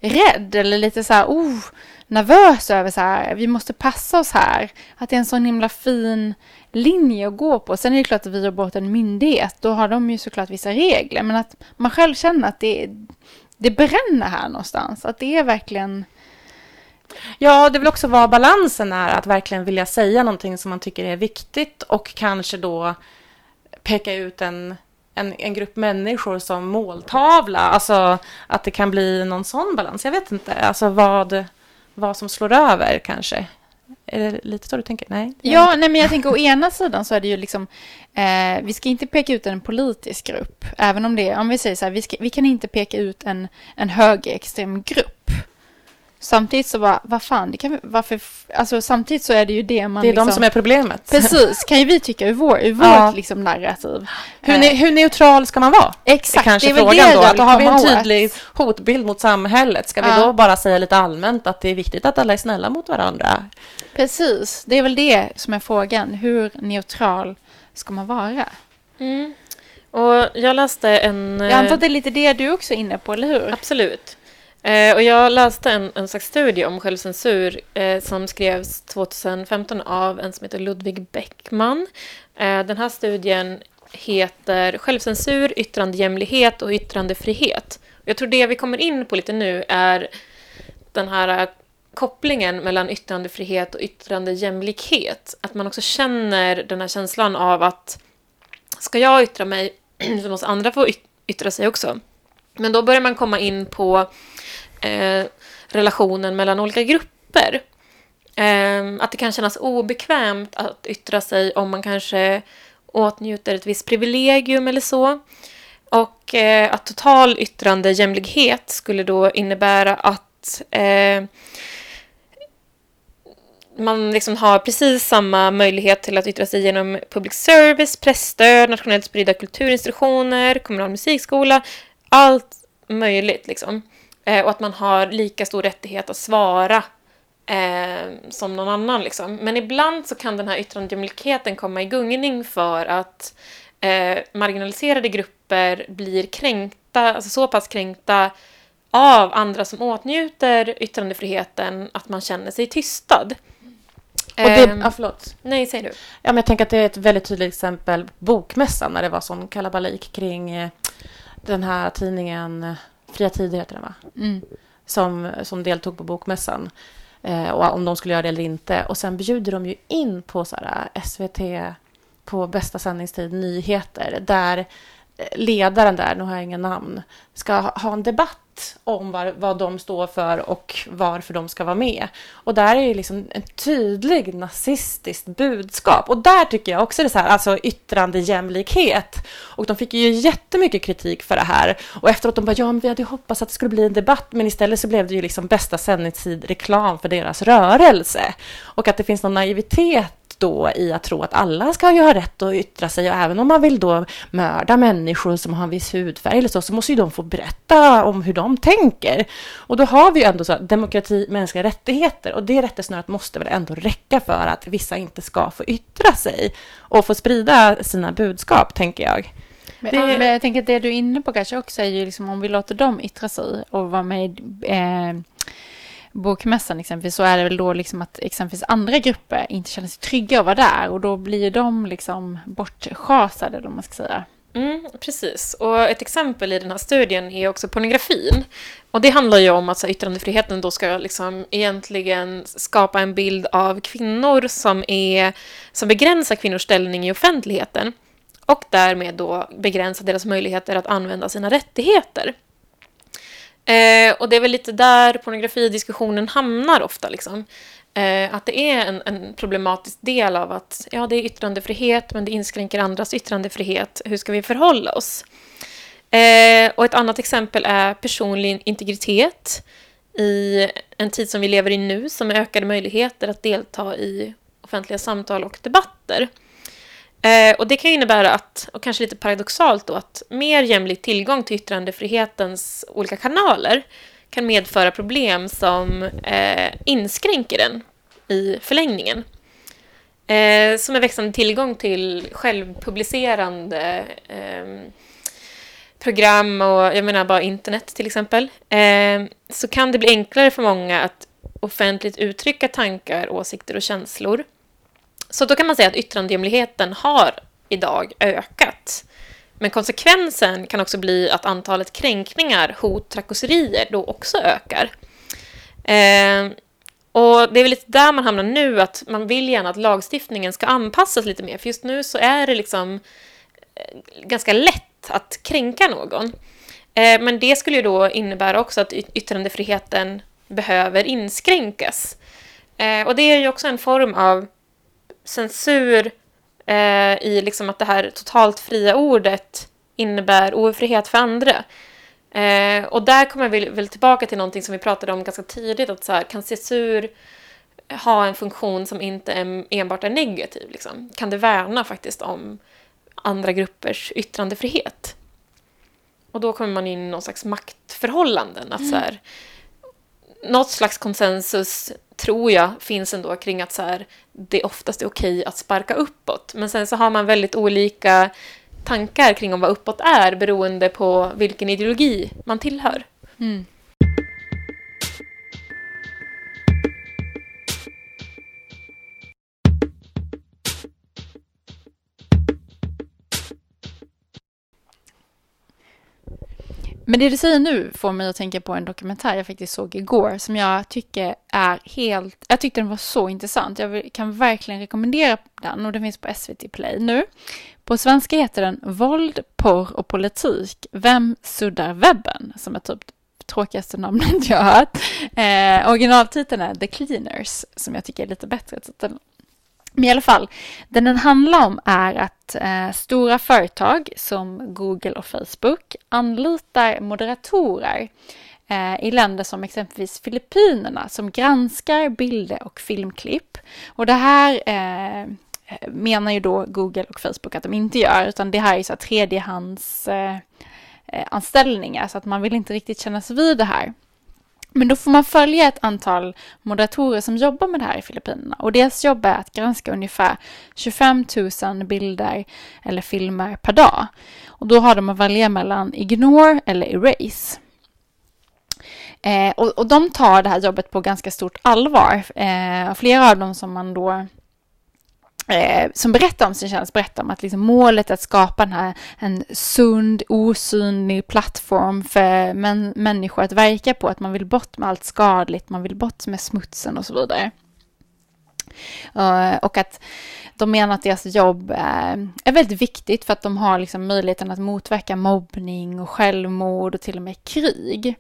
Speaker 1: rädd eller lite så här, oh, nervös över så här, vi måste passa oss här. Att det är en sån himla fin linje att gå på. Sen är det klart att vi har bort en myndighet, då har de ju såklart vissa regler, men att man själv känner att det, det bränner här någonstans. Att det är verkligen...
Speaker 2: Ja, det vill också vara balansen är att verkligen vilja säga någonting som man tycker är viktigt och kanske då peka ut en, en, en grupp människor som måltavla. Alltså att det kan bli någon sån balans. Jag vet inte, alltså vad, vad som slår över kanske. Är det lite så du tänker? Nej?
Speaker 1: Ja, nej, men jag tänker å ena sidan så är det ju liksom, eh, vi ska inte peka ut en politisk grupp, även om det, om vi säger så här, vi, ska, vi kan inte peka ut en, en högerextrem grupp. Samtidigt så bara, vad fan, det kan vi, varför, alltså samtidigt så är det ju det man
Speaker 2: Det är
Speaker 1: liksom,
Speaker 2: de som är problemet.
Speaker 1: Precis, kan ju vi tycka ur, vår, ur vårt
Speaker 2: Ja.
Speaker 1: liksom narrativ.
Speaker 2: Hur,
Speaker 1: Eh,
Speaker 2: ne- hur neutral ska man vara?
Speaker 1: Exakt,
Speaker 2: det kanske
Speaker 1: det är väl
Speaker 2: frågan
Speaker 1: det
Speaker 2: då. Att då har vi en
Speaker 1: komma åt.
Speaker 2: tydlig hotbild mot samhället. Ska vi
Speaker 1: Ja.
Speaker 2: då bara säga lite allmänt att det är viktigt att alla är snälla mot varandra?
Speaker 1: Precis, det är väl det som är frågan. Hur neutral ska man vara?
Speaker 3: Mm. Och jag läste en...
Speaker 1: Jag antar att det är lite det du också är inne på, eller hur?
Speaker 3: Absolut. Eh, och jag läste en, en slags studie om självcensur eh, som skrevs 2015 av en som heter Ludvig Bäckman. Eh, den här studien heter Självcensur, yttrandejämlikhet och yttrandefrihet. Och jag tror det vi kommer in på lite nu är den här eh, kopplingen mellan yttrandefrihet och yttrandejämlikhet. Att man också känner den här känslan av att ska jag yttra mig så måste andra få yttra sig också. Men då börjar man komma in på eh, relationen mellan olika grupper. Eh, att det kan kännas obekvämt att yttra sig om man kanske åtnjuter ett visst privilegium eller så. Och eh, att total yttrandejämlikhet skulle då innebära att eh, man liksom har precis samma möjlighet till att yttra sig genom public service, pressstöd, nationellt spridda kulturinstitutioner, kommunal musikskola, allt möjligt liksom. Eh, och att man har lika stor rättighet att svara eh, som någon annan liksom. Men ibland så kan den här yttrandejämlikheten komma i gungning för att eh, marginaliserade grupper blir kränkta, alltså så pass kränkta av andra som åtnjuter yttrandefriheten att man känner sig tystad.
Speaker 2: Och det, ja, förlåt.
Speaker 3: nej, säg du.
Speaker 2: Ja, men jag tänker att det är ett väldigt tydligt exempel. Bokmässan, när det var sån kalabalik kring eh, den här tidningen eh, Fria Tider heter den va?
Speaker 1: Mm.
Speaker 2: Som, som deltog på Bokmässan. Eh, och om de skulle göra det eller inte. Och sen bjuder de ju in på så här, eh, SVT på bästa sändningstid nyheter. Där ledaren där, nu har jag inga namn, ska ha en debatt om var, vad de står för och varför de ska vara med. Och där är det liksom en tydlig nazistiskt budskap. Och där tycker jag också det är så här, alltså yttrandejämlikhet. Och de fick ju jättemycket kritik för det här. Och efteråt de bara, ja men vi hade hoppats att det skulle bli en debatt, men istället så blev det ju liksom bästa sändningstid reklam för deras rörelse. Och att det finns någon naivitet då i att tro att alla ska ju ha rätt att yttra sig och även om man vill då mörda människor som har en viss hudfärg eller så, så måste ju de få berätta om hur de tänker. Och då har vi ju ändå så demokrati, mänskliga rättigheter och det rättesnöret måste väl ändå räcka för att vissa inte ska få yttra sig och få sprida sina budskap, tänker jag.
Speaker 1: Men, det, men jag tänker att det du är inne på kanske också är ju liksom om vi låter dem yttra sig och vara med eh, bokmässan exempelvis så är det väl då liksom att exempelvis andra grupper inte känner sig trygga att vara där och då blir de liksom bortschasade, eller man ska säga.
Speaker 3: Mm, precis, och ett exempel i den här studien är också pornografin. Och det handlar ju om att så, yttrandefriheten då ska liksom egentligen skapa en bild av kvinnor som, är, som begränsar kvinnors ställning i offentligheten och därmed då begränsa deras möjligheter att använda sina rättigheter. Eh, och det är väl lite där pornografidiskussionen hamnar ofta. Liksom. Eh, att det är en, en, problematisk del av att ja, det är yttrandefrihet, men det inskränker andras yttrandefrihet. Hur ska vi förhålla oss? Eh, och ett annat exempel är personlig integritet i en tid som vi lever i nu, som är ökade möjligheter att delta i offentliga samtal och debatter. Eh, och det kan innebära att, och kanske lite paradoxalt då, att mer jämlik tillgång till yttrandefrihetens olika kanaler kan medföra problem som eh, inskränker den i förlängningen. Eh, som en växande tillgång till självpublicerande eh, program och jag menar bara internet till exempel, eh, så kan det bli enklare för många att offentligt uttrycka tankar, åsikter och känslor så då kan man säga att yttrandehemligheten har idag ökat. Men konsekvensen kan också bli att antalet kränkningar, hot, trakasserier då också ökar. Eh, och det är väl lite där man hamnar nu, att man vill gärna att lagstiftningen ska anpassas lite mer. För just nu så är det liksom eh, ganska lätt att kränka någon. Eh, men det skulle ju då innebära också att yttrandefriheten behöver inskränkas. Eh, och det är ju också en form av censur eh, i liksom att det här totalt fria ordet innebär ofrihet för andra. Eh, och där kommer vi väl tillbaka till någonting som vi pratade om ganska tidigt, att så här, kan censur ha en funktion som inte är, enbart är negativ? Liksom? Kan det värna faktiskt om andra gruppers yttrandefrihet? Och då kommer man in i någon slags maktförhållanden. Att så här, något slags konsensus tror jag finns ändå kring att så här, det oftast är okej att sparka uppåt. Men sen så har man väldigt olika tankar kring om vad uppåt är beroende på vilken ideologi man tillhör. Mm.
Speaker 1: Men det du säger nu får mig att tänka på en dokumentär jag faktiskt såg igår som jag tycker är helt, jag tyckte den var så intressant. Jag kan verkligen rekommendera den och den finns på SVT Play nu. På svenska heter den Våld, porr och politik. Vem suddar webben? Som är typ tråkigaste namnet jag har hört. Eh, originaltiteln är The Cleaners som jag tycker är lite bättre titel. Men i alla fall, det den handlar om är att eh, stora företag som Google och Facebook anlitar moderatorer eh, i länder som exempelvis Filippinerna som granskar bilder och filmklipp. Och det här eh, menar ju då Google och Facebook att de inte gör, utan det här är så tredjehands eh, eh, anställningar, så att man vill inte riktigt kännas vid det här. Men då får man följa ett antal moderatorer som jobbar med det här i Filippinerna. Och deras jobb är att granska ungefär 25 000 bilder eller filmer per dag. Och då har de att välja mellan ignore eller erase. Eh, och, och de tar det här jobbet på ganska stort allvar. Eh, flera av dem som man då eh, som berättar om sin tjänst berättar om att liksom målet är att skapa den här, en sund, osynlig plattform för män, människor att verka på. Att man vill bort med allt skadligt, man vill bort med smutsen och så vidare. Uh, och att de menar att deras jobb är, är väldigt viktigt för att de har liksom möjligheten att motverka mobbning och självmord och till och med krig.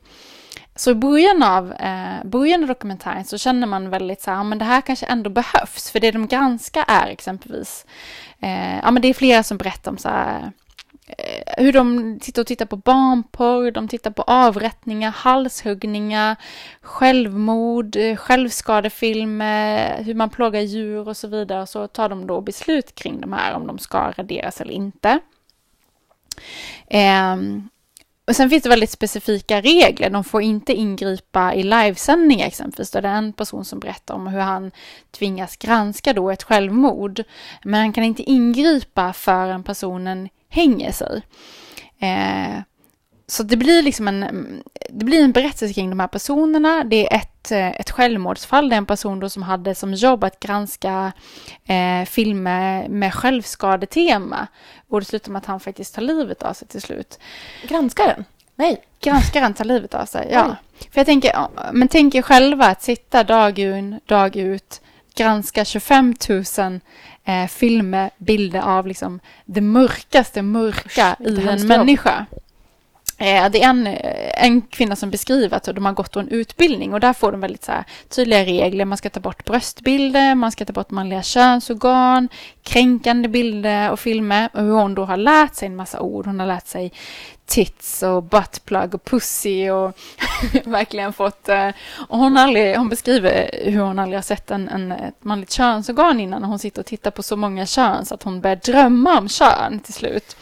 Speaker 1: Så i början av, eh, början av dokumentären så känner man väldigt så här, ja men det här kanske ändå behövs, för det de granskar är exempelvis, eh, ja men det är flera som berättar om så här, eh, hur de sitter och tittar på barnporr, de tittar på avrättningar, halshuggningar, självmord, eh, självskadefilmer, hur man plågar djur och så vidare. Så tar de då beslut kring de här, om de ska raderas eller inte. Um, och sen finns det väldigt specifika regler. De får inte ingripa i livesändningar exempelvis. Då det är en person som berättar om hur han tvingas granska då ett självmord. Men han kan inte ingripa förrän personen hänger sig. Eh, så det blir liksom en, det blir en berättelse kring de här personerna. Det är ett, ett självmordsfall. Det är en person då som hade som jobb att granska eh, filmer med självskadetema. Och det slutar med att han faktiskt tar livet av sig till slut.
Speaker 2: Granskaren? Nej.
Speaker 1: Granskaren tar livet av sig, ja. För jag tänker, men tänk er själva att sitta dag in, dag ut, granska 25 000 eh, filmer, bilder av liksom det mörkaste mörka Usch, i en människa. Eh, Eh, det är en, eh, en kvinna som beskriver att de har gått en utbildning och där får de väldigt så här, tydliga regler. Man ska ta bort bröstbilder, man ska ta bort manliga könsorgan, kränkande bilder och filmer. Och hur hon då har lärt sig en massa ord. Hon har lärt sig tits och buttplug och pussy och verkligen fått... Eh, och hon, aldrig, hon beskriver hur hon aldrig har sett en, en, ett manligt könsorgan innan. Hon sitter och tittar på så många kön så att hon börjar drömma om kön till slut.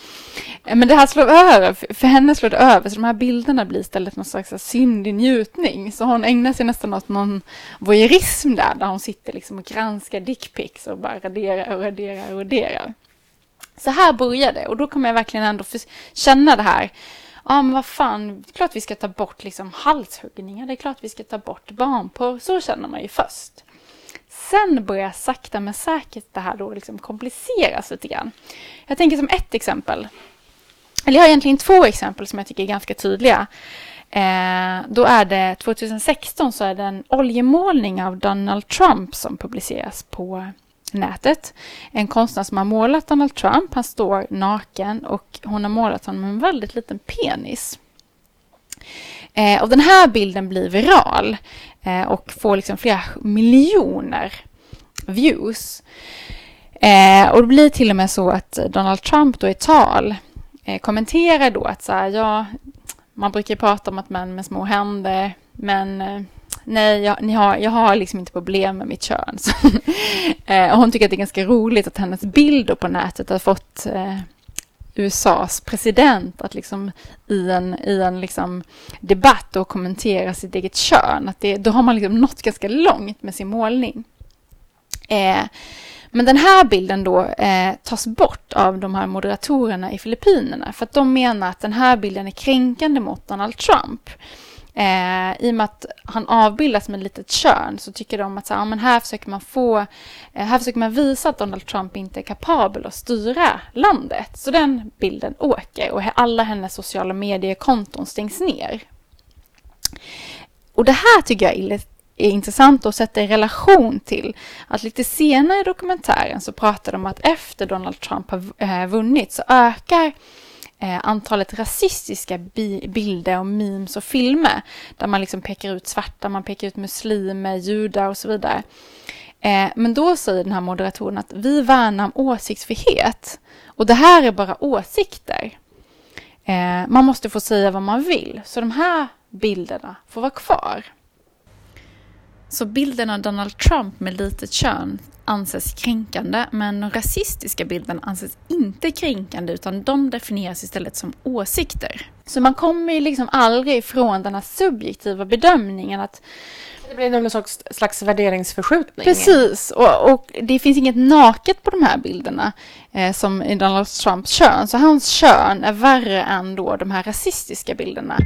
Speaker 1: Eh, men det här slår över, för henne slår det över, så de här bilderna blir istället någon slags syndig njutning. Så hon ägnar sig nästan åt någon voyeurism där, där hon sitter liksom och granskar dickpics och bara raderar och raderar och raderar. Så här började det och då kommer jag verkligen ändå känna det här. Ja, men vad fan, det är klart vi ska ta bort liksom halshuggningar, det är klart vi ska ta bort barnporr. Så känner man ju först. Sen börjar sakta men säkert det här då liksom kompliceras lite grann. Jag tänker som ett exempel, eller jag har egentligen två exempel som jag tycker är ganska tydliga. Eh, då är det 2016 så är det en oljemålning av Donald Trump som publiceras på nätet. En konstnär som har målat Donald Trump, han står naken och hon har målat honom med en väldigt liten penis. Eh, och den här bilden blir viral eh, och får liksom flera miljoner views. Eh, och det blir till och med så att Donald Trump då i tal eh, kommenterar då att så här, ja, man brukar prata om att män med små händer, men eh, nej, jag, ni har, jag har liksom inte problem med mitt kön. Så, eh, och hon tycker att det är ganska roligt att hennes bilder på nätet har fått eh, USAs president att liksom i en, i en liksom debatt och kommentera sitt eget kön. Att det, då har man liksom nått ganska långt med sin målning. Eh, men den här bilden då eh, tas bort av de här moderatorerna i Filippinerna för att de menar att den här bilden är kränkande mot Donald Trump. Eh, I och med att han avbildas med ett litet kön så tycker de att så, ja, men här, försöker man få, eh, här försöker man visa att Donald Trump inte är kapabel att styra landet. Så den bilden åker och alla hennes sociala mediekonton stängs ner. Och det här tycker jag är, intressant att sätta i relation till att lite senare i dokumentären så pratar de om att efter Donald Trump har eh, vunnit så ökar Eh, antalet rasistiska bi bilder och memes och filmer där man liksom pekar ut svarta, man pekar ut muslimer, judar och så vidare. Eh, men då säger den här moderatorn att vi värnar om åsiktsfrihet och det här är bara åsikter. Eh, man måste få säga vad man vill, så de här bilderna får vara kvar. Så bilden av Donald Trump med litet kön anses kränkande, men de rasistiska bilderna anses inte kränkande utan de definieras istället som åsikter. Så man kommer ju liksom aldrig ifrån den här subjektiva bedömningen att
Speaker 2: det blir någon slags, slags värderingsförskjutning.
Speaker 1: Precis, och, och, det finns inget naket på de här bilderna eh, som i Donald Trumps kön. Så hans kön är värre än då de här rasistiska bilderna.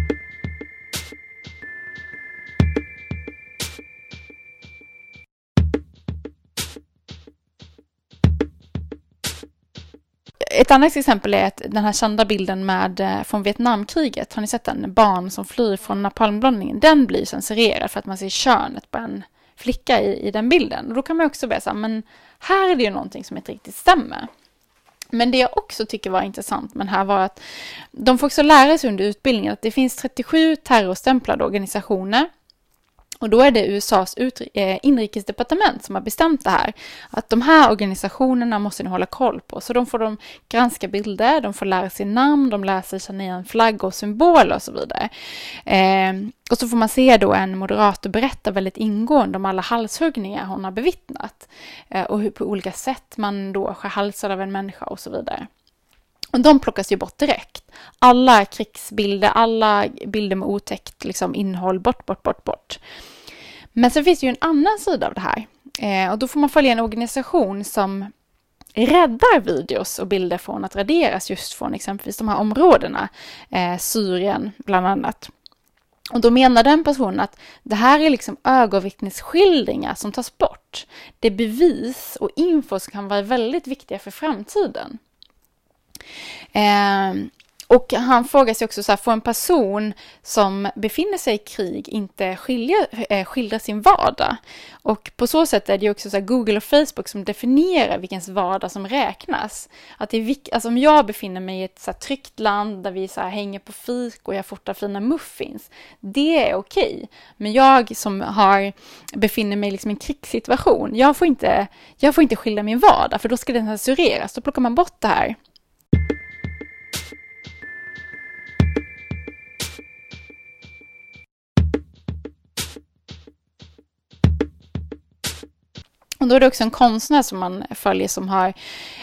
Speaker 1: Ett annat exempel är att den här kända bilden med, eh, från Vietnamkriget, har ni sett den? Barn som flyr från napalmblåsningen. Den blir censurerad för att man ser könet på en flicka i, i den bilden. Och då kan man också börja säga, men här är det ju någonting som inte riktigt stämmer. Men det jag också tycker var intressant med det här var att de får också lära sig under utbildningen att det finns 37 terrorstämplade organisationer och då är det USAs eh, inrikesdepartement som har bestämt det här. Att de här organisationerna måste ni hålla koll på. Så de får de granska bilder, de får lära sig namn, de lär sig känna igen flaggor och symboler och så vidare. Eh, och så får man se då en moderator berätta väldigt ingående om alla halshuggningar hon har bevittnat. Eh, och hur på olika sätt man då skär halsar av en människa och så vidare. De plockas ju bort direkt. Alla krigsbilder, alla bilder med otäckt liksom, innehåll, bort, bort, bort, bort. Men sen finns det ju en annan sida av det här. Eh, och då får man följa en organisation som räddar videos och bilder från att raderas just från exempelvis de här områdena. Eh, Syrien bland annat. Och då menar den personen att det här är liksom ögonvittnesskildringar som tas bort. Det är bevis och info som kan vara väldigt viktiga för framtiden. Eh, och han frågar sig också så här, får en person som befinner sig i krig inte skilja, eh, skildra sin vardag? Och på så sätt är det också så Google och Facebook som definierar vilkens vardag som räknas. Att det är alltså om jag befinner mig i ett så här tryggt land där vi så här hänger på fik och jag fotar fina muffins, det är okej. Men jag som har, befinner mig liksom i en krigssituation, jag får, inte, jag får inte skildra min vardag för då ska den censureras. Då plockar man bort det här. Och då är det också en konstnär som man följer som har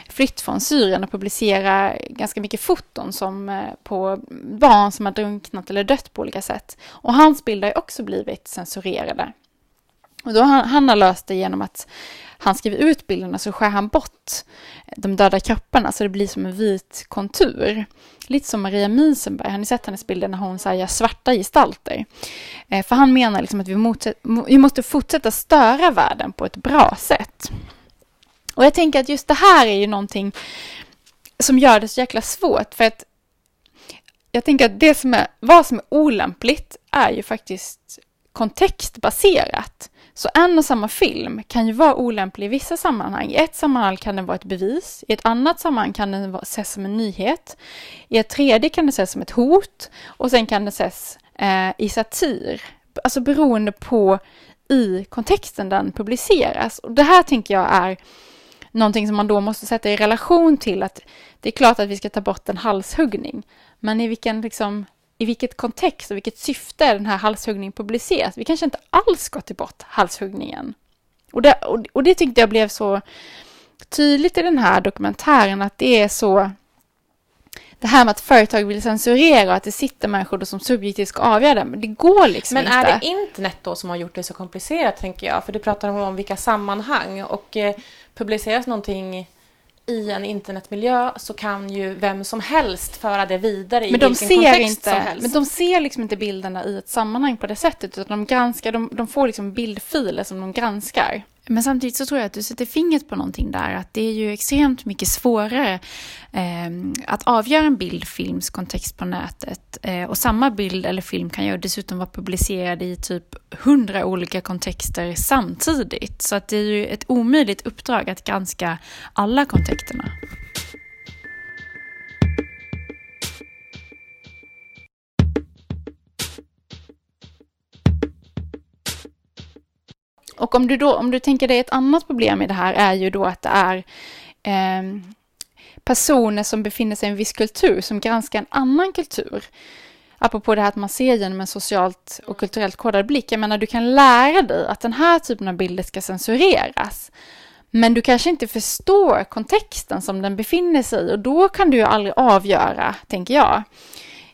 Speaker 1: flytt från Syrien och publicerar ganska mycket foton som eh, på barn som har drunknat eller dött på olika sätt. Och hans bilder har också blivit censurerade. Och då han, han har löst det genom att han skriver ut bilderna så skär han bort de döda kropparna så det blir som en vit kontur. Lite som Maria Miesenberg, har ni sett hennes bilder när hon så gör svarta gestalter? Eh, för han menar liksom att vi, måste, vi måste fortsätta störa världen på ett bra sätt. Och jag tänker att just det här är ju någonting som gör det så jäkla svårt för att jag tänker att det som är, vad som är olämpligt är ju faktiskt kontextbaserat. Så en och samma film kan ju vara olämplig i vissa sammanhang. I ett sammanhang kan den vara ett bevis, i ett annat sammanhang kan den ses som en nyhet, i ett tredje kan den ses som ett hot och sen kan den ses eh, i satir. Alltså beroende på i kontexten den publiceras. Och det här tänker jag är någonting som man då måste sätta i relation till att det är klart att vi ska ta bort en halshuggning, men i vilken liksom i vilket kontext och vilket syfte den här halshuggningen publiceras. Vi kanske inte alls ska till bort halshuggningen. Och det, och, och det tyckte jag blev så tydligt i den här dokumentären att det är så det här med att företag vill censurera och att det sitter människor då som subjektivt ska avgöra det, men det går liksom
Speaker 2: men
Speaker 1: inte.
Speaker 2: Men är det internet då som har gjort det så komplicerat, tänker jag? För du pratar om vilka sammanhang och eh, publiceras någonting i en internetmiljö så kan ju vem som helst föra det vidare i
Speaker 1: men de
Speaker 2: vilken
Speaker 1: ser
Speaker 2: kontext
Speaker 1: inte,
Speaker 2: som helst.
Speaker 1: Men de ser liksom inte bilderna i ett sammanhang på det sättet, utan de granskar, de, de får liksom bildfiler som de granskar. Men samtidigt så tror jag att du sätter fingret på någonting där, att det är ju extremt mycket svårare eh, att avgöra en bildfilms kontext på nätet. Eh, och samma bild eller film kan ju dessutom vara publicerad i typ hundra olika kontexter samtidigt. Så att det är ju ett omöjligt uppdrag att granska alla kontexterna. Och om du då, om du tänker dig ett annat problem i det här är ju då att det är eh, personer som befinner sig i en viss kultur som granskar en annan kultur. Apropå det här att man ser genom en socialt och kulturellt kodad blick. Jag menar, du kan lära dig att den här typen av bilder ska censureras. Men du kanske inte förstår kontexten som den befinner sig i och då kan du ju aldrig avgöra, tänker jag.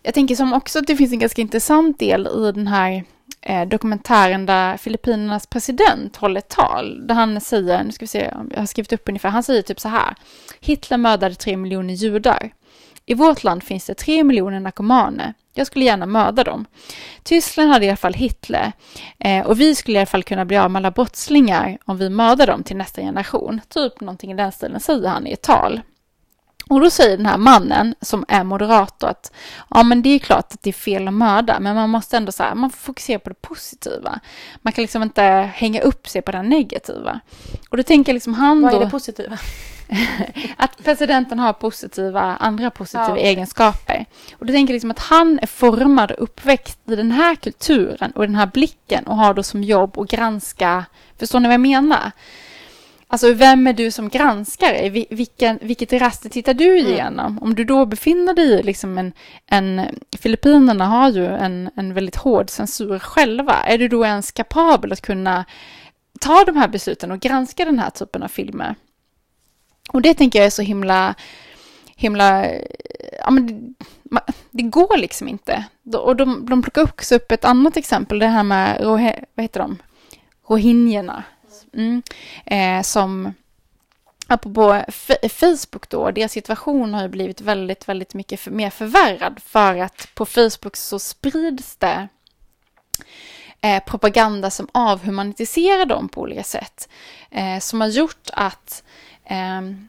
Speaker 1: Jag tänker som också att det finns en ganska intressant del i den här eh, dokumentären där Filippinernas president håller ett tal. Där han säger, nu ska vi se, jag har skrivit upp ungefär, han säger typ så här. Hitler mördade tre miljoner judar. I vårt land finns det tre miljoner narkomaner. Jag skulle gärna mörda dem. Tyskland hade i alla fall Hitler eh, och vi skulle i alla fall kunna bli av med alla brottslingar om vi mördar dem till nästa generation. Typ någonting i den stilen säger han i ett tal. Och då säger den här mannen som är moderator att ja men det är klart att det är fel att mörda men man måste ändå så här, man får fokusera på det positiva. Man kan liksom inte hänga upp sig på det negativa. Och då tänker liksom han
Speaker 2: Vad
Speaker 1: då...
Speaker 2: är det positiva?
Speaker 1: att presidenten har positiva, andra positiva
Speaker 2: Ja,
Speaker 1: egenskaper. Och då tänker jag liksom att han är formad och uppväxt i den här kulturen och den här blicken och har då som jobb att granska, förstår ni vad jag menar? Alltså vem är du som granskare? Vi- Vilken, vilket raster tittar du igenom? Om du då befinner dig i liksom en, en... Filippinerna har ju en, en väldigt hård censur själva. Är du då ens kapabel att kunna ta de här besluten och granska den här typen av filmer? Och det tänker jag är så himla, himla, ja men det, går liksom inte. Och de, de plockar också upp ett annat exempel, det här med, vad heter de, rohingyerna. Mm. Eh, som, apropå Facebook då, deras situation har ju blivit väldigt, väldigt mycket för, mer förvärrad för att på Facebook så sprids det eh, propaganda som avhumanitiserar dem på olika sätt. Eh, som har gjort att ehm,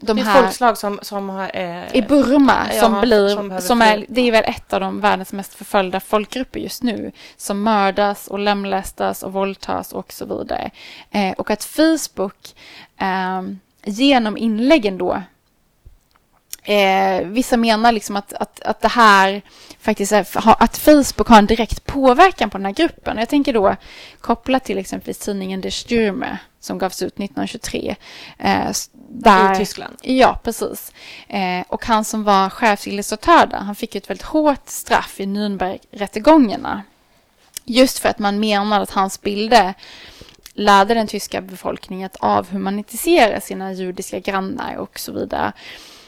Speaker 1: de
Speaker 2: det är
Speaker 1: här
Speaker 2: folkslag som, som har... Eh,
Speaker 1: i Burma
Speaker 2: Ja,
Speaker 1: som
Speaker 2: som
Speaker 1: blir,
Speaker 2: behöver
Speaker 1: som är, det är väl ett av de världens mest förföljda folkgrupper just nu, som mördas och lemlästas och våldtas och så vidare. Eh, och att Facebook eh, genom inläggen då Eh, vissa menar liksom att, att, att det här faktiskt är, att Facebook har en direkt påverkan på den här gruppen. Jag tänker då kopplat till exempelvis tidningen Der Stürme som gavs ut 1923. Eh, där,
Speaker 2: I Tyskland.
Speaker 1: Ja, precis. Eh, och han som var chefsillustratör där, han fick ett väldigt hårt straff i Nürnbergrättegångarna. Just för att man menar att hans bilder lärde den tyska befolkningen att avhumanitisera sina judiska grannar och så vidare.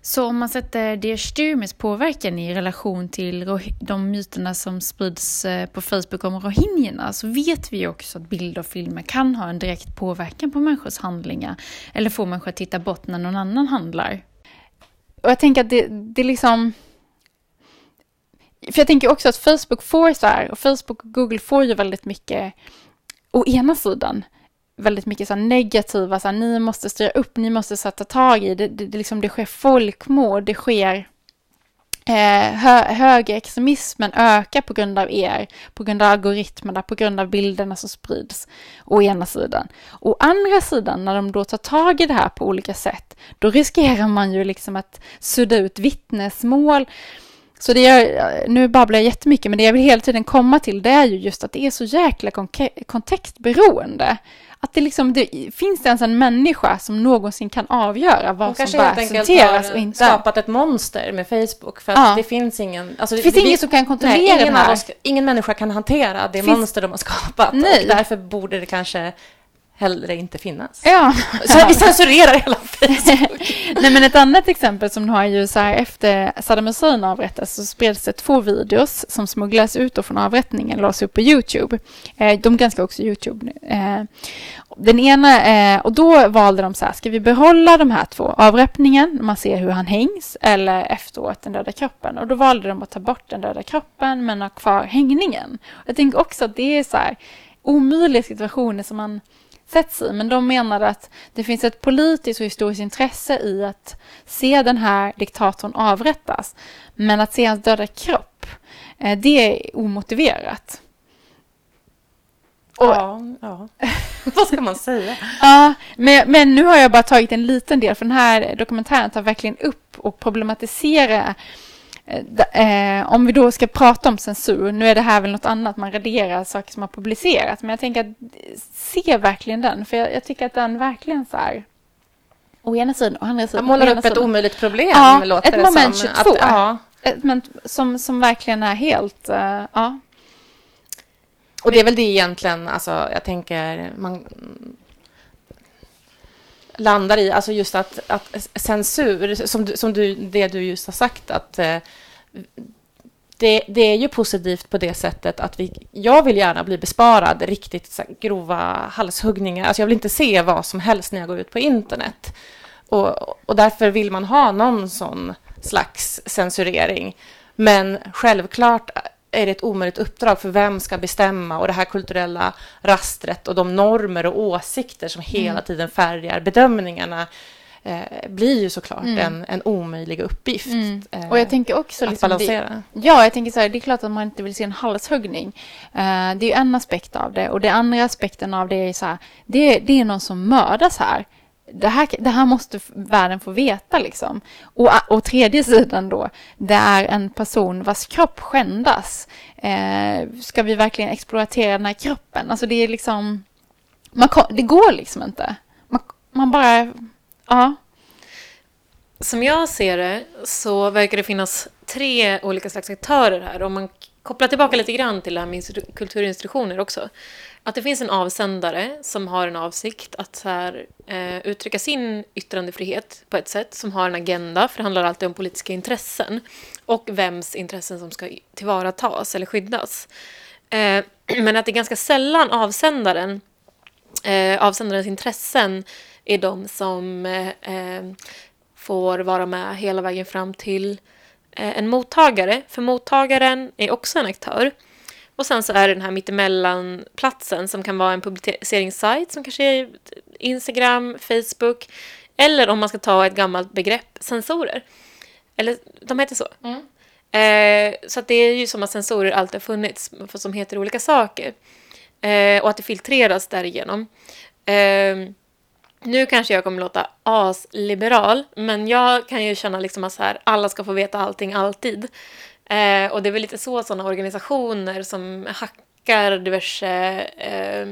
Speaker 1: Så om man sätter Der Sturmes påverkan i relation till de myterna som sprids eh, på Facebook om rohingyerna så vet vi ju också att bilder och filmer kan ha en direkt påverkan på människors handlingar eller få människor att titta bort när någon annan handlar. Och jag tänker att det, det liksom... För jag tänker också att Facebook får så här, och Facebook och Google får ju väldigt mycket, å ena sidan, väldigt mycket så här negativa, så här, ni måste styra upp, ni måste sätta tag i, det, det, det, liksom, det sker folkmord, det sker eh, hö, högerextremismen ökar på grund av er, på grund av algoritmerna, på grund av bilderna som sprids, å ena sidan. Å andra sidan, när de då tar tag i det här på olika sätt, då riskerar man ju liksom att sudda ut vittnesmål, så det jag, nu babblar jag jättemycket, men det jag vill hela tiden komma till det är ju just att det är så jäkla kontextberoende. Att det liksom, det, finns det ens en människa som någonsin kan avgöra vad som bör
Speaker 2: har
Speaker 1: och inte?
Speaker 2: skapat ett monster med Facebook. För att
Speaker 1: Ja.
Speaker 2: det finns ingen... Alltså,
Speaker 1: Det finns
Speaker 2: vi-
Speaker 1: ingen som kan kontrollera
Speaker 2: nej, ingen,
Speaker 1: här.
Speaker 2: oss, ingen människa kan hantera det
Speaker 1: Finns-
Speaker 2: monster de har skapat.
Speaker 1: Nej.
Speaker 2: Och därför borde det kanske hellre inte finnas.
Speaker 1: Ja.
Speaker 2: Så vi censurerar hela Facebook.
Speaker 1: Nej men ett annat exempel som du har ju så här efter Saddam Hussein avrättades så spreds det två videos som smugglades ut från avrättningen och lades upp på Youtube. Eh, de granskar också Youtube nu. Eh, den ena, eh, och då valde de så här, ska vi behålla de här två, avrättningen, man ser hur han hängs, eller efteråt den döda kroppen. Och då valde de att ta bort den döda kroppen men ha kvar hängningen. Jag tänker också att det är så här omöjliga situationer som man sätts i. Men de menade att det finns ett politiskt och historiskt intresse i att se den här diktatorn avrättas. Men att se hans döda kropp, eh, det är omotiverat. Och,
Speaker 2: Ja, ja. Vad ska man säga?
Speaker 1: Ja, men, men nu har jag bara tagit en liten del, för den här dokumentären tar verkligen upp och problematiserar om vi då ska prata om censur, nu är det här väl något annat, man raderar saker som har publicerats, men jag tänker att se verkligen den, för jag, jag tycker att den verkligen så här, å ena sidan, å andra sidan,
Speaker 2: Jag målar upp ett
Speaker 1: sidan.
Speaker 2: omöjligt problem,
Speaker 1: Ja,
Speaker 2: låter
Speaker 1: ett
Speaker 2: det
Speaker 1: moment
Speaker 2: som.
Speaker 1: 22.
Speaker 2: Att, ja.
Speaker 1: Ett men som, som verkligen är helt, eh, ja.
Speaker 2: Och det är väl det egentligen, alltså jag tänker, man landar i, alltså just att, att censur, som, som du, det du just har sagt, att eh, det, det är ju positivt på det sättet att vi, jag vill gärna bli besparad riktigt grova halshuggningar. Alltså jag vill inte se vad som helst när jag går ut på internet. Och, och därför vill man ha någon sån slags censurering. Men självklart är det ett omöjligt uppdrag för vem ska bestämma och det här kulturella rastret och de normer och åsikter som hela tiden färgar bedömningarna eh, blir ju såklart
Speaker 1: Mm.
Speaker 2: en, en omöjlig uppgift.
Speaker 1: Mm.
Speaker 2: eh,
Speaker 1: Och jag tänker också...
Speaker 2: att
Speaker 1: Liksom, det,
Speaker 2: balansera.
Speaker 1: ja, jag tänker så här, det är klart att man inte vill se en halshuggning. Eh, det är en aspekt av det. Och det andra aspekten av det är så här, det, det är någon som mördas här. Det här, det här måste världen få veta liksom. Och, och tredje sidan då, det är en person vars kropp skändas. Eh, ska vi verkligen exploatera den här kroppen? Alltså det är liksom, man, det går liksom inte. Man, man bara, ja.
Speaker 3: Som jag ser det så verkar det finnas tre olika slags aktörer här. Om man Koppla tillbaka lite grann till det här med kulturinstitutioner också. Att det finns en avsändare som har en avsikt att så här, eh, uttrycka sin yttrandefrihet på ett sätt som har en agenda, för det handlar alltid om politiska intressen. Och vems intressen som ska tillvaratas eller skyddas. Eh, men att det är ganska sällan avsändaren, eh, avsändarens intressen är de som eh, eh får vara med hela vägen fram till eh, en mottagare. För mottagaren är också en aktör. Och sen så är det den här mittemellan-platsen som kan vara en publiceringssajt som kanske är Instagram, Facebook eller om man ska ta ett gammalt begrepp, sensorer. Eller de heter så. Eh, så det är ju som att sensorer alltid har funnits, som heter olika saker. Eh, och att det filtreras därigenom. Eh, nu kanske jag kommer låta asliberal, men jag kan ju känna liksom att så här, alla ska få veta allting alltid. Eh, och det är väl lite så sådana organisationer som hackar diverse eh,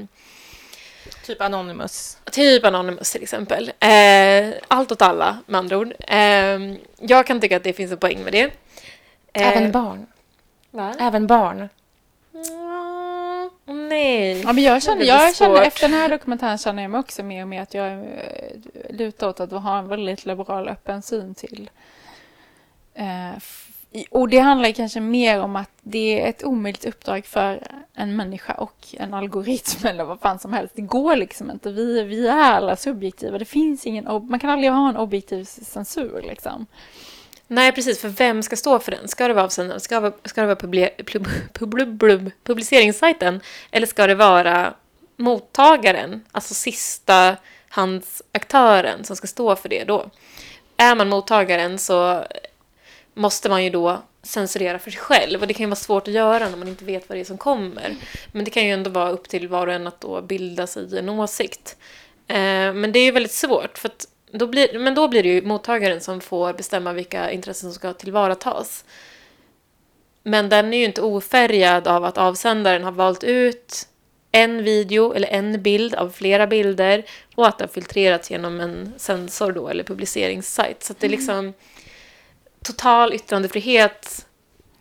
Speaker 2: Typ Anonymous.
Speaker 3: Typ Anonymous till exempel. Eh, allt åt alla med andra ord. Eh, jag kan tycka att det finns en poäng med det. Eh,
Speaker 2: Även barn.
Speaker 3: Va?
Speaker 2: Även barn.
Speaker 3: Nej.
Speaker 1: Ja, men jag känner, jag känner efter den här dokumentären känner jag mig också mer och mer att jag eh, lutar åt att ha en väldigt liberal öppen syn till. Eh, och det handlar kanske mer om att det är ett omöjligt uppdrag för en människa och en algoritm eller vad fan som helst. Det går liksom inte. Vi, vi är alla subjektiva. Det finns ingen, man kan aldrig ha en objektiv censur liksom.
Speaker 3: Nej, precis. För vem ska stå för den? Ska det vara avsändaren? Ska, det vara- ska det vara publi- pub- pub- pub- publiceringssajten? Eller ska det vara mottagaren, alltså sista handsaktören som ska stå för det då? Är man mottagaren så måste man ju då censurera för sig själv. Och det kan ju vara svårt att göra när man inte vet vad det är som kommer. Men det kan ju ändå vara upp till var och en att då bilda sig en åsikt. Eh, men det är ju väldigt svårt. För att då blir, men då blir det ju mottagaren som får bestämma vilka intressen som ska tillvaratas. Men den är ju inte ofärgad av att avsändaren har valt ut en video eller en bild av flera bilder och att det har filtrerats genom en sensor då eller publiceringssajt. Så det är liksom total yttrandefrihet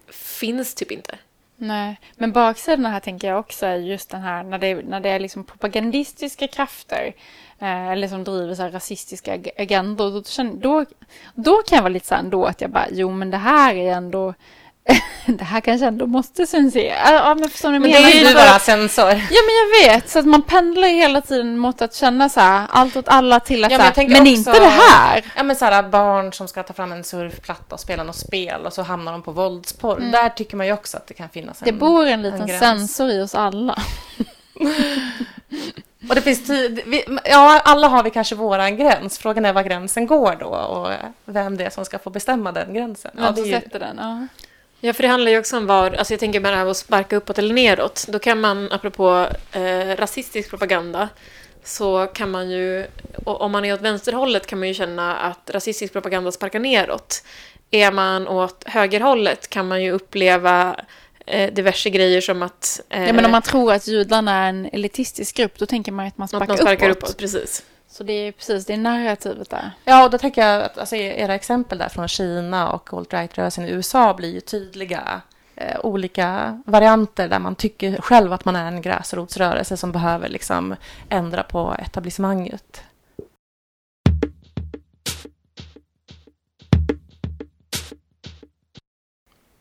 Speaker 3: finns typ inte.
Speaker 1: Nej, men baksidan här tänker jag också är just den här när det, när det är liksom propagandistiska krafter eller som driver så här rasistiska ag- agendor. Då, då, då kan jag vara lite så här ändå att jag bara, jo men det här är ändå, det här kanske ändå måste censureras. Ja, men förstår ni
Speaker 2: Men det är ju bara censor.
Speaker 1: Ja, men jag vet. Så att man pendlar ju hela tiden mot att känna så här, allt åt alla till att
Speaker 2: Ja,
Speaker 1: så
Speaker 2: men
Speaker 1: här,
Speaker 2: jag tänker
Speaker 1: men
Speaker 2: också-
Speaker 1: inte det här.
Speaker 2: Ja men såhär barn som ska ta fram en surfplatta och spela något spel och så hamnar de på våldsporr. Där tycker man ju också att det kan finnas en...
Speaker 1: Det bor en liten
Speaker 2: gräns.
Speaker 1: sensor i oss alla.
Speaker 2: Och det finns tid, vi, ja alla har vi kanske våran gräns. Frågan är var gränsen går då och vem det är som ska få bestämma den gränsen.
Speaker 1: Ja,
Speaker 2: ju,
Speaker 1: sätter den. Ja.
Speaker 3: Ja, för det handlar ju också om var, alltså jag tänker med det här att sparka uppåt eller neråt. Då kan man, apropå eh, rasistisk propaganda, så kan man ju, och om man är åt vänsterhållet kan man ju känna att rasistisk propaganda sparkar neråt. Är man åt högerhållet kan man ju uppleva eh, diverse grejer som att... Eh,
Speaker 1: Ja, men om man tror att judarna är en elitistisk grupp, då tänker man att man
Speaker 3: att
Speaker 1: sparkar,
Speaker 3: man sparkar
Speaker 1: uppåt.
Speaker 3: uppåt. Precis.
Speaker 1: Så det är precis, det är narrativet där.
Speaker 2: ja, och då tänker jag att alltså, era exempel där från Kina och alt-right-rörelsen i USA blir ju tydliga eh, olika varianter där man tycker själv att man är en gräsrotsrörelse som behöver liksom ändra på etablissemanget.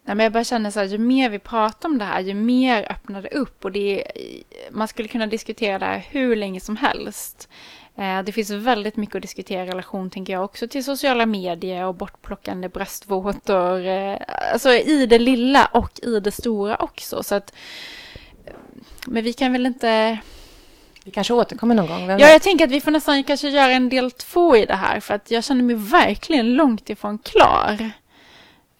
Speaker 1: Nej, men jag bara känner så här, ju mer vi pratar om det här, ju mer öppnar det upp. Och det är, man skulle kunna diskutera det här hur länge som helst. Eh, det finns väldigt mycket att diskutera i relation, tänker jag, också till sociala medier och bortplockande bröstvårtor. Eh, alltså i det lilla och i det stora också. Så att, men vi kan väl inte...
Speaker 2: Vi kanske återkommer någon gång.
Speaker 1: Ja, jag tänker att vi får nästan kanske göra en del två i det här för att jag känner mig verkligen långt ifrån klar.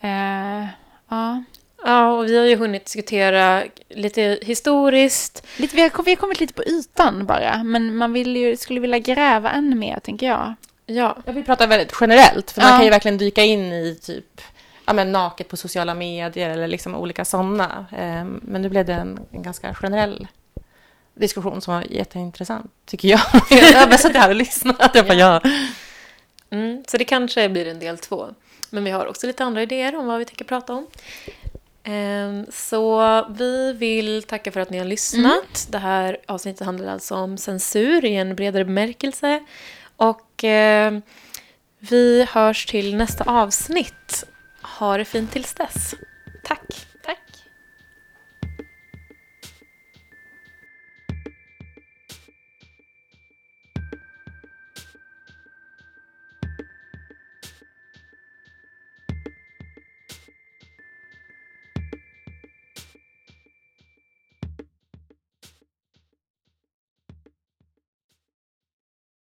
Speaker 1: Eh, ja.
Speaker 3: Ja, och vi har ju hunnit diskutera lite historiskt.
Speaker 1: lite, vi, har, vi har kommit lite på ytan bara, men man vill ju, skulle vilja gräva ännu mer, tänker jag.
Speaker 3: Ja,
Speaker 2: Jag vill prata väldigt generellt, för
Speaker 1: Ja.
Speaker 2: man kan ju verkligen dyka in i typ ja, men naket på sociala medier eller liksom olika sådana. Ehm, men nu blev det en, en ganska generell diskussion som var jätteintressant, tycker jag. jag har suttit här och lyssnat. Jag bara, ja.
Speaker 3: mm, så det kanske blir en del två. Men vi har också lite andra idéer om vad vi tänker prata om. Ehm, Så vi vill tacka för att ni har lyssnat. Det här avsnittet handlar alltså om censur i en bredare bemärkelse. Och eh, vi hörs till nästa avsnitt. Ha det fint tills dess. Tack!